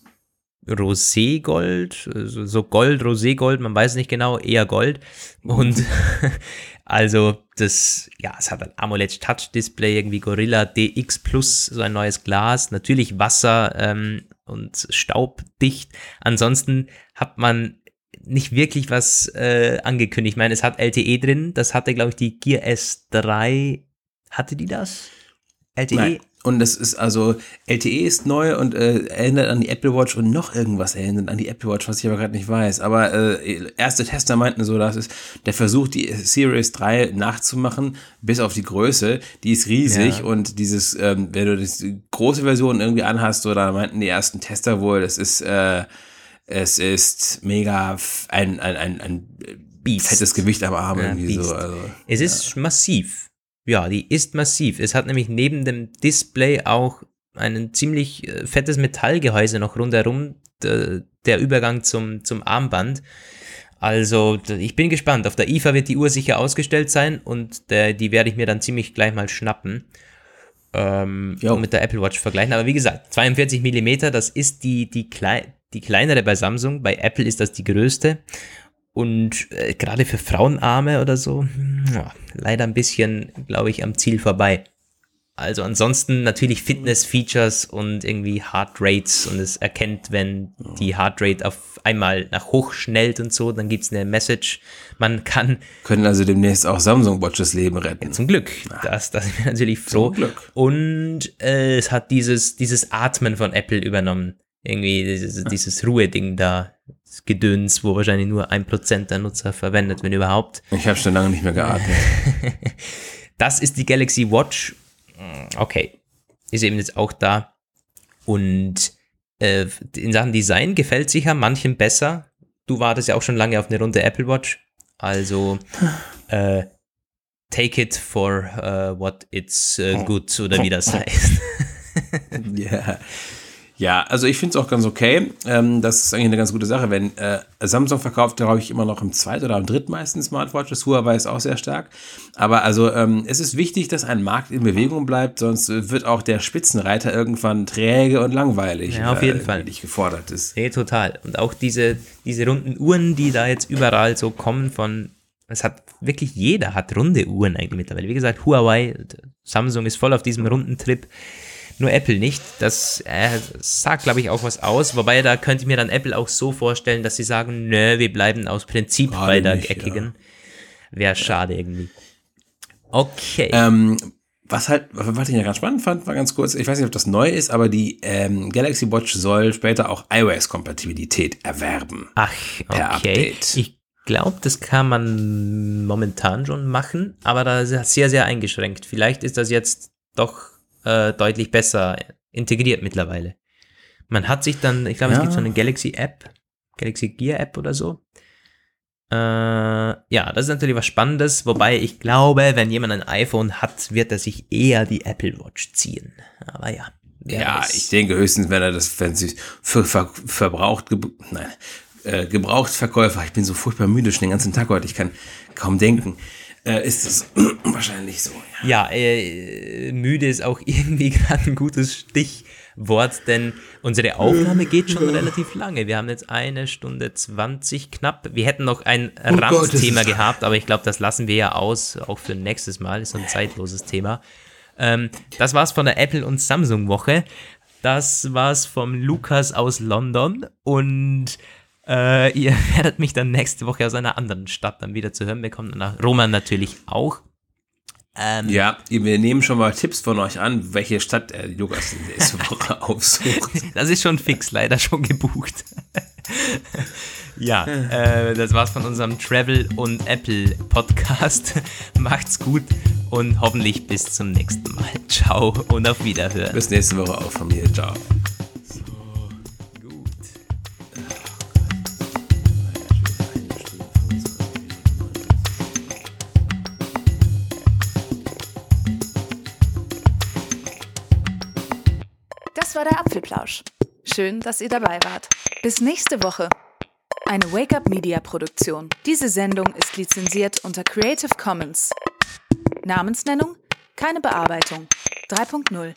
Roségold, so Gold, Roségold, man weiß nicht genau, eher Gold. Und also das, ja, es hat ein AMOLED Touch Display, irgendwie Gorilla DX Plus, so ein neues Glas, natürlich Wasser ähm, und staubdicht. Ansonsten hat man nicht wirklich was äh, angekündigt. Ich meine, es hat LTE drin, das hatte, glaube ich, die Gear S3. Hatte die das? LTE? Nein. Und das ist also, LTE ist neu und äh, erinnert an die Apple Watch und noch irgendwas erinnert an die Apple Watch, was ich aber gerade nicht weiß. Aber äh, erste Tester meinten so, dass es der Versuch, die Series 3 nachzumachen, bis auf die Größe, die ist riesig ja. und dieses, ähm, wenn du die große Version irgendwie anhast, oder meinten die ersten Tester wohl, das ist, äh, es ist mega ein, ein, ein, ein Beast. fettes Gewicht am Arm ja, irgendwie Beast. so. Also, es ist massiv. Ja, die ist massiv. Es hat nämlich neben dem Display auch ein ziemlich äh, fettes Metallgehäuse noch rundherum, der Übergang zum, zum Armband. Also, ich bin gespannt. Auf der IFA wird die Uhr sicher ausgestellt sein und der, die werde ich mir dann ziemlich gleich mal schnappen. Ähm, und mit der Apple Watch vergleichen. Aber wie gesagt, 42 mm, das ist die, die, klei die kleinere bei Samsung. Bei Apple ist das die größte. Und äh, gerade für Frauenarme oder so, ja, leider ein bisschen, glaube ich, am Ziel vorbei. Also ansonsten natürlich Fitness-Features und irgendwie Heart Rates und es erkennt, wenn die Heart Rate auf einmal nach hoch schnellt und so, dann gibt's eine Message. Man kann. Können also demnächst auch Samsung Watches Leben retten. Ja, zum Glück. Das, das ist mir natürlich froh. Zum Glück. Und äh, es hat dieses, dieses Atmen von Apple übernommen. Irgendwie dieses, dieses Ruhe-Ding da. Gedöns, wo wahrscheinlich nur ein Prozent der Nutzer verwendet, wenn überhaupt. Ich habe schon lange nicht mehr geatmet. das ist die Galaxy Watch. Okay, ist eben jetzt auch da. Und äh, in Sachen Design gefällt sicher manchen besser. Du wartest ja auch schon lange auf eine runde Apple Watch. Also äh, take it for uh, what it's uh, good oder wie das heißt. Ja. yeah. Ja, also ich finde es auch ganz okay. Ähm, das ist eigentlich eine ganz gute Sache. Wenn äh, Samsung verkauft, glaube ich, immer noch im zweiten oder im drittmeisten Smartwatches. Huawei ist auch sehr stark. Aber also ähm, es ist wichtig, dass ein Markt in Bewegung bleibt, sonst wird auch der Spitzenreiter irgendwann träge und langweilig. Ja, auf jeden äh, Fall. Nicht gefordert ist. Nee, total. Und auch diese, diese runden Uhren, die da jetzt überall so kommen von es hat wirklich jeder hat runde Uhren eigentlich mittlerweile. Wie gesagt, Huawei, Samsung ist voll auf diesem runden Trip nur Apple nicht. Das äh, sagt, glaube ich, auch was aus. Wobei, da könnte ich mir dann Apple auch so vorstellen, dass sie sagen, nö, wir bleiben aus Prinzip Gerade bei der nicht, eckigen. Ja. Wäre schade irgendwie. Okay. Ähm, was halt, was ich ja ganz spannend fand, war ganz kurz, ich weiß nicht, ob das neu ist, aber die ähm, Galaxy Watch soll später auch iOS-Kompatibilität erwerben. Ach, okay. Ich glaube, das kann man momentan schon machen, aber da ist sehr, sehr eingeschränkt. Vielleicht ist das jetzt doch äh, deutlich besser integriert mittlerweile. Man hat sich dann, ich glaube, ja. es gibt so eine Galaxy App, Galaxy Gear App oder so. Äh, ja, das ist natürlich was Spannendes, wobei ich glaube, wenn jemand ein iPhone hat, wird er sich eher die Apple Watch ziehen. Aber ja. Ja, weiß. ich denke höchstens, wenn er das, wenn sie für ver, verbraucht, nein, äh, Gebrauchtverkäufer, ich bin so furchtbar müde schon den ganzen Tag heute, ich kann kaum denken äh, ist es wahrscheinlich so. Ja, ja äh, müde ist auch irgendwie gerade ein gutes Stichwort, denn unsere Aufnahme geht schon relativ lange. Wir haben jetzt eine Stunde 20 knapp. Wir hätten noch ein oh Randthema gehabt, aber ich glaube, das lassen wir ja aus, auch für nächstes Mal. Ist so ein zeitloses Thema. Ähm, das war's von der Apple und Samsung Woche. Das war's vom Lukas aus London und äh, ihr werdet mich dann nächste Woche aus einer anderen Stadt dann wieder zu hören bekommen. Nach Roman natürlich auch. Ähm, ja, wir nehmen schon mal Tipps von euch an, welche Stadt er Lukas nächste Woche aufsucht. Das ist schon fix, leider schon gebucht. ja, äh, das war's von unserem Travel und Apple Podcast. Macht's gut und hoffentlich bis zum nächsten Mal. Ciao und auf Wiederhören. Bis nächste Woche auch von mir. Ciao. War der Apfelplausch. Schön, dass ihr dabei wart. Bis nächste Woche. Eine Wake-up Media Produktion. Diese Sendung ist lizenziert unter Creative Commons. Namensnennung? Keine Bearbeitung. 3.0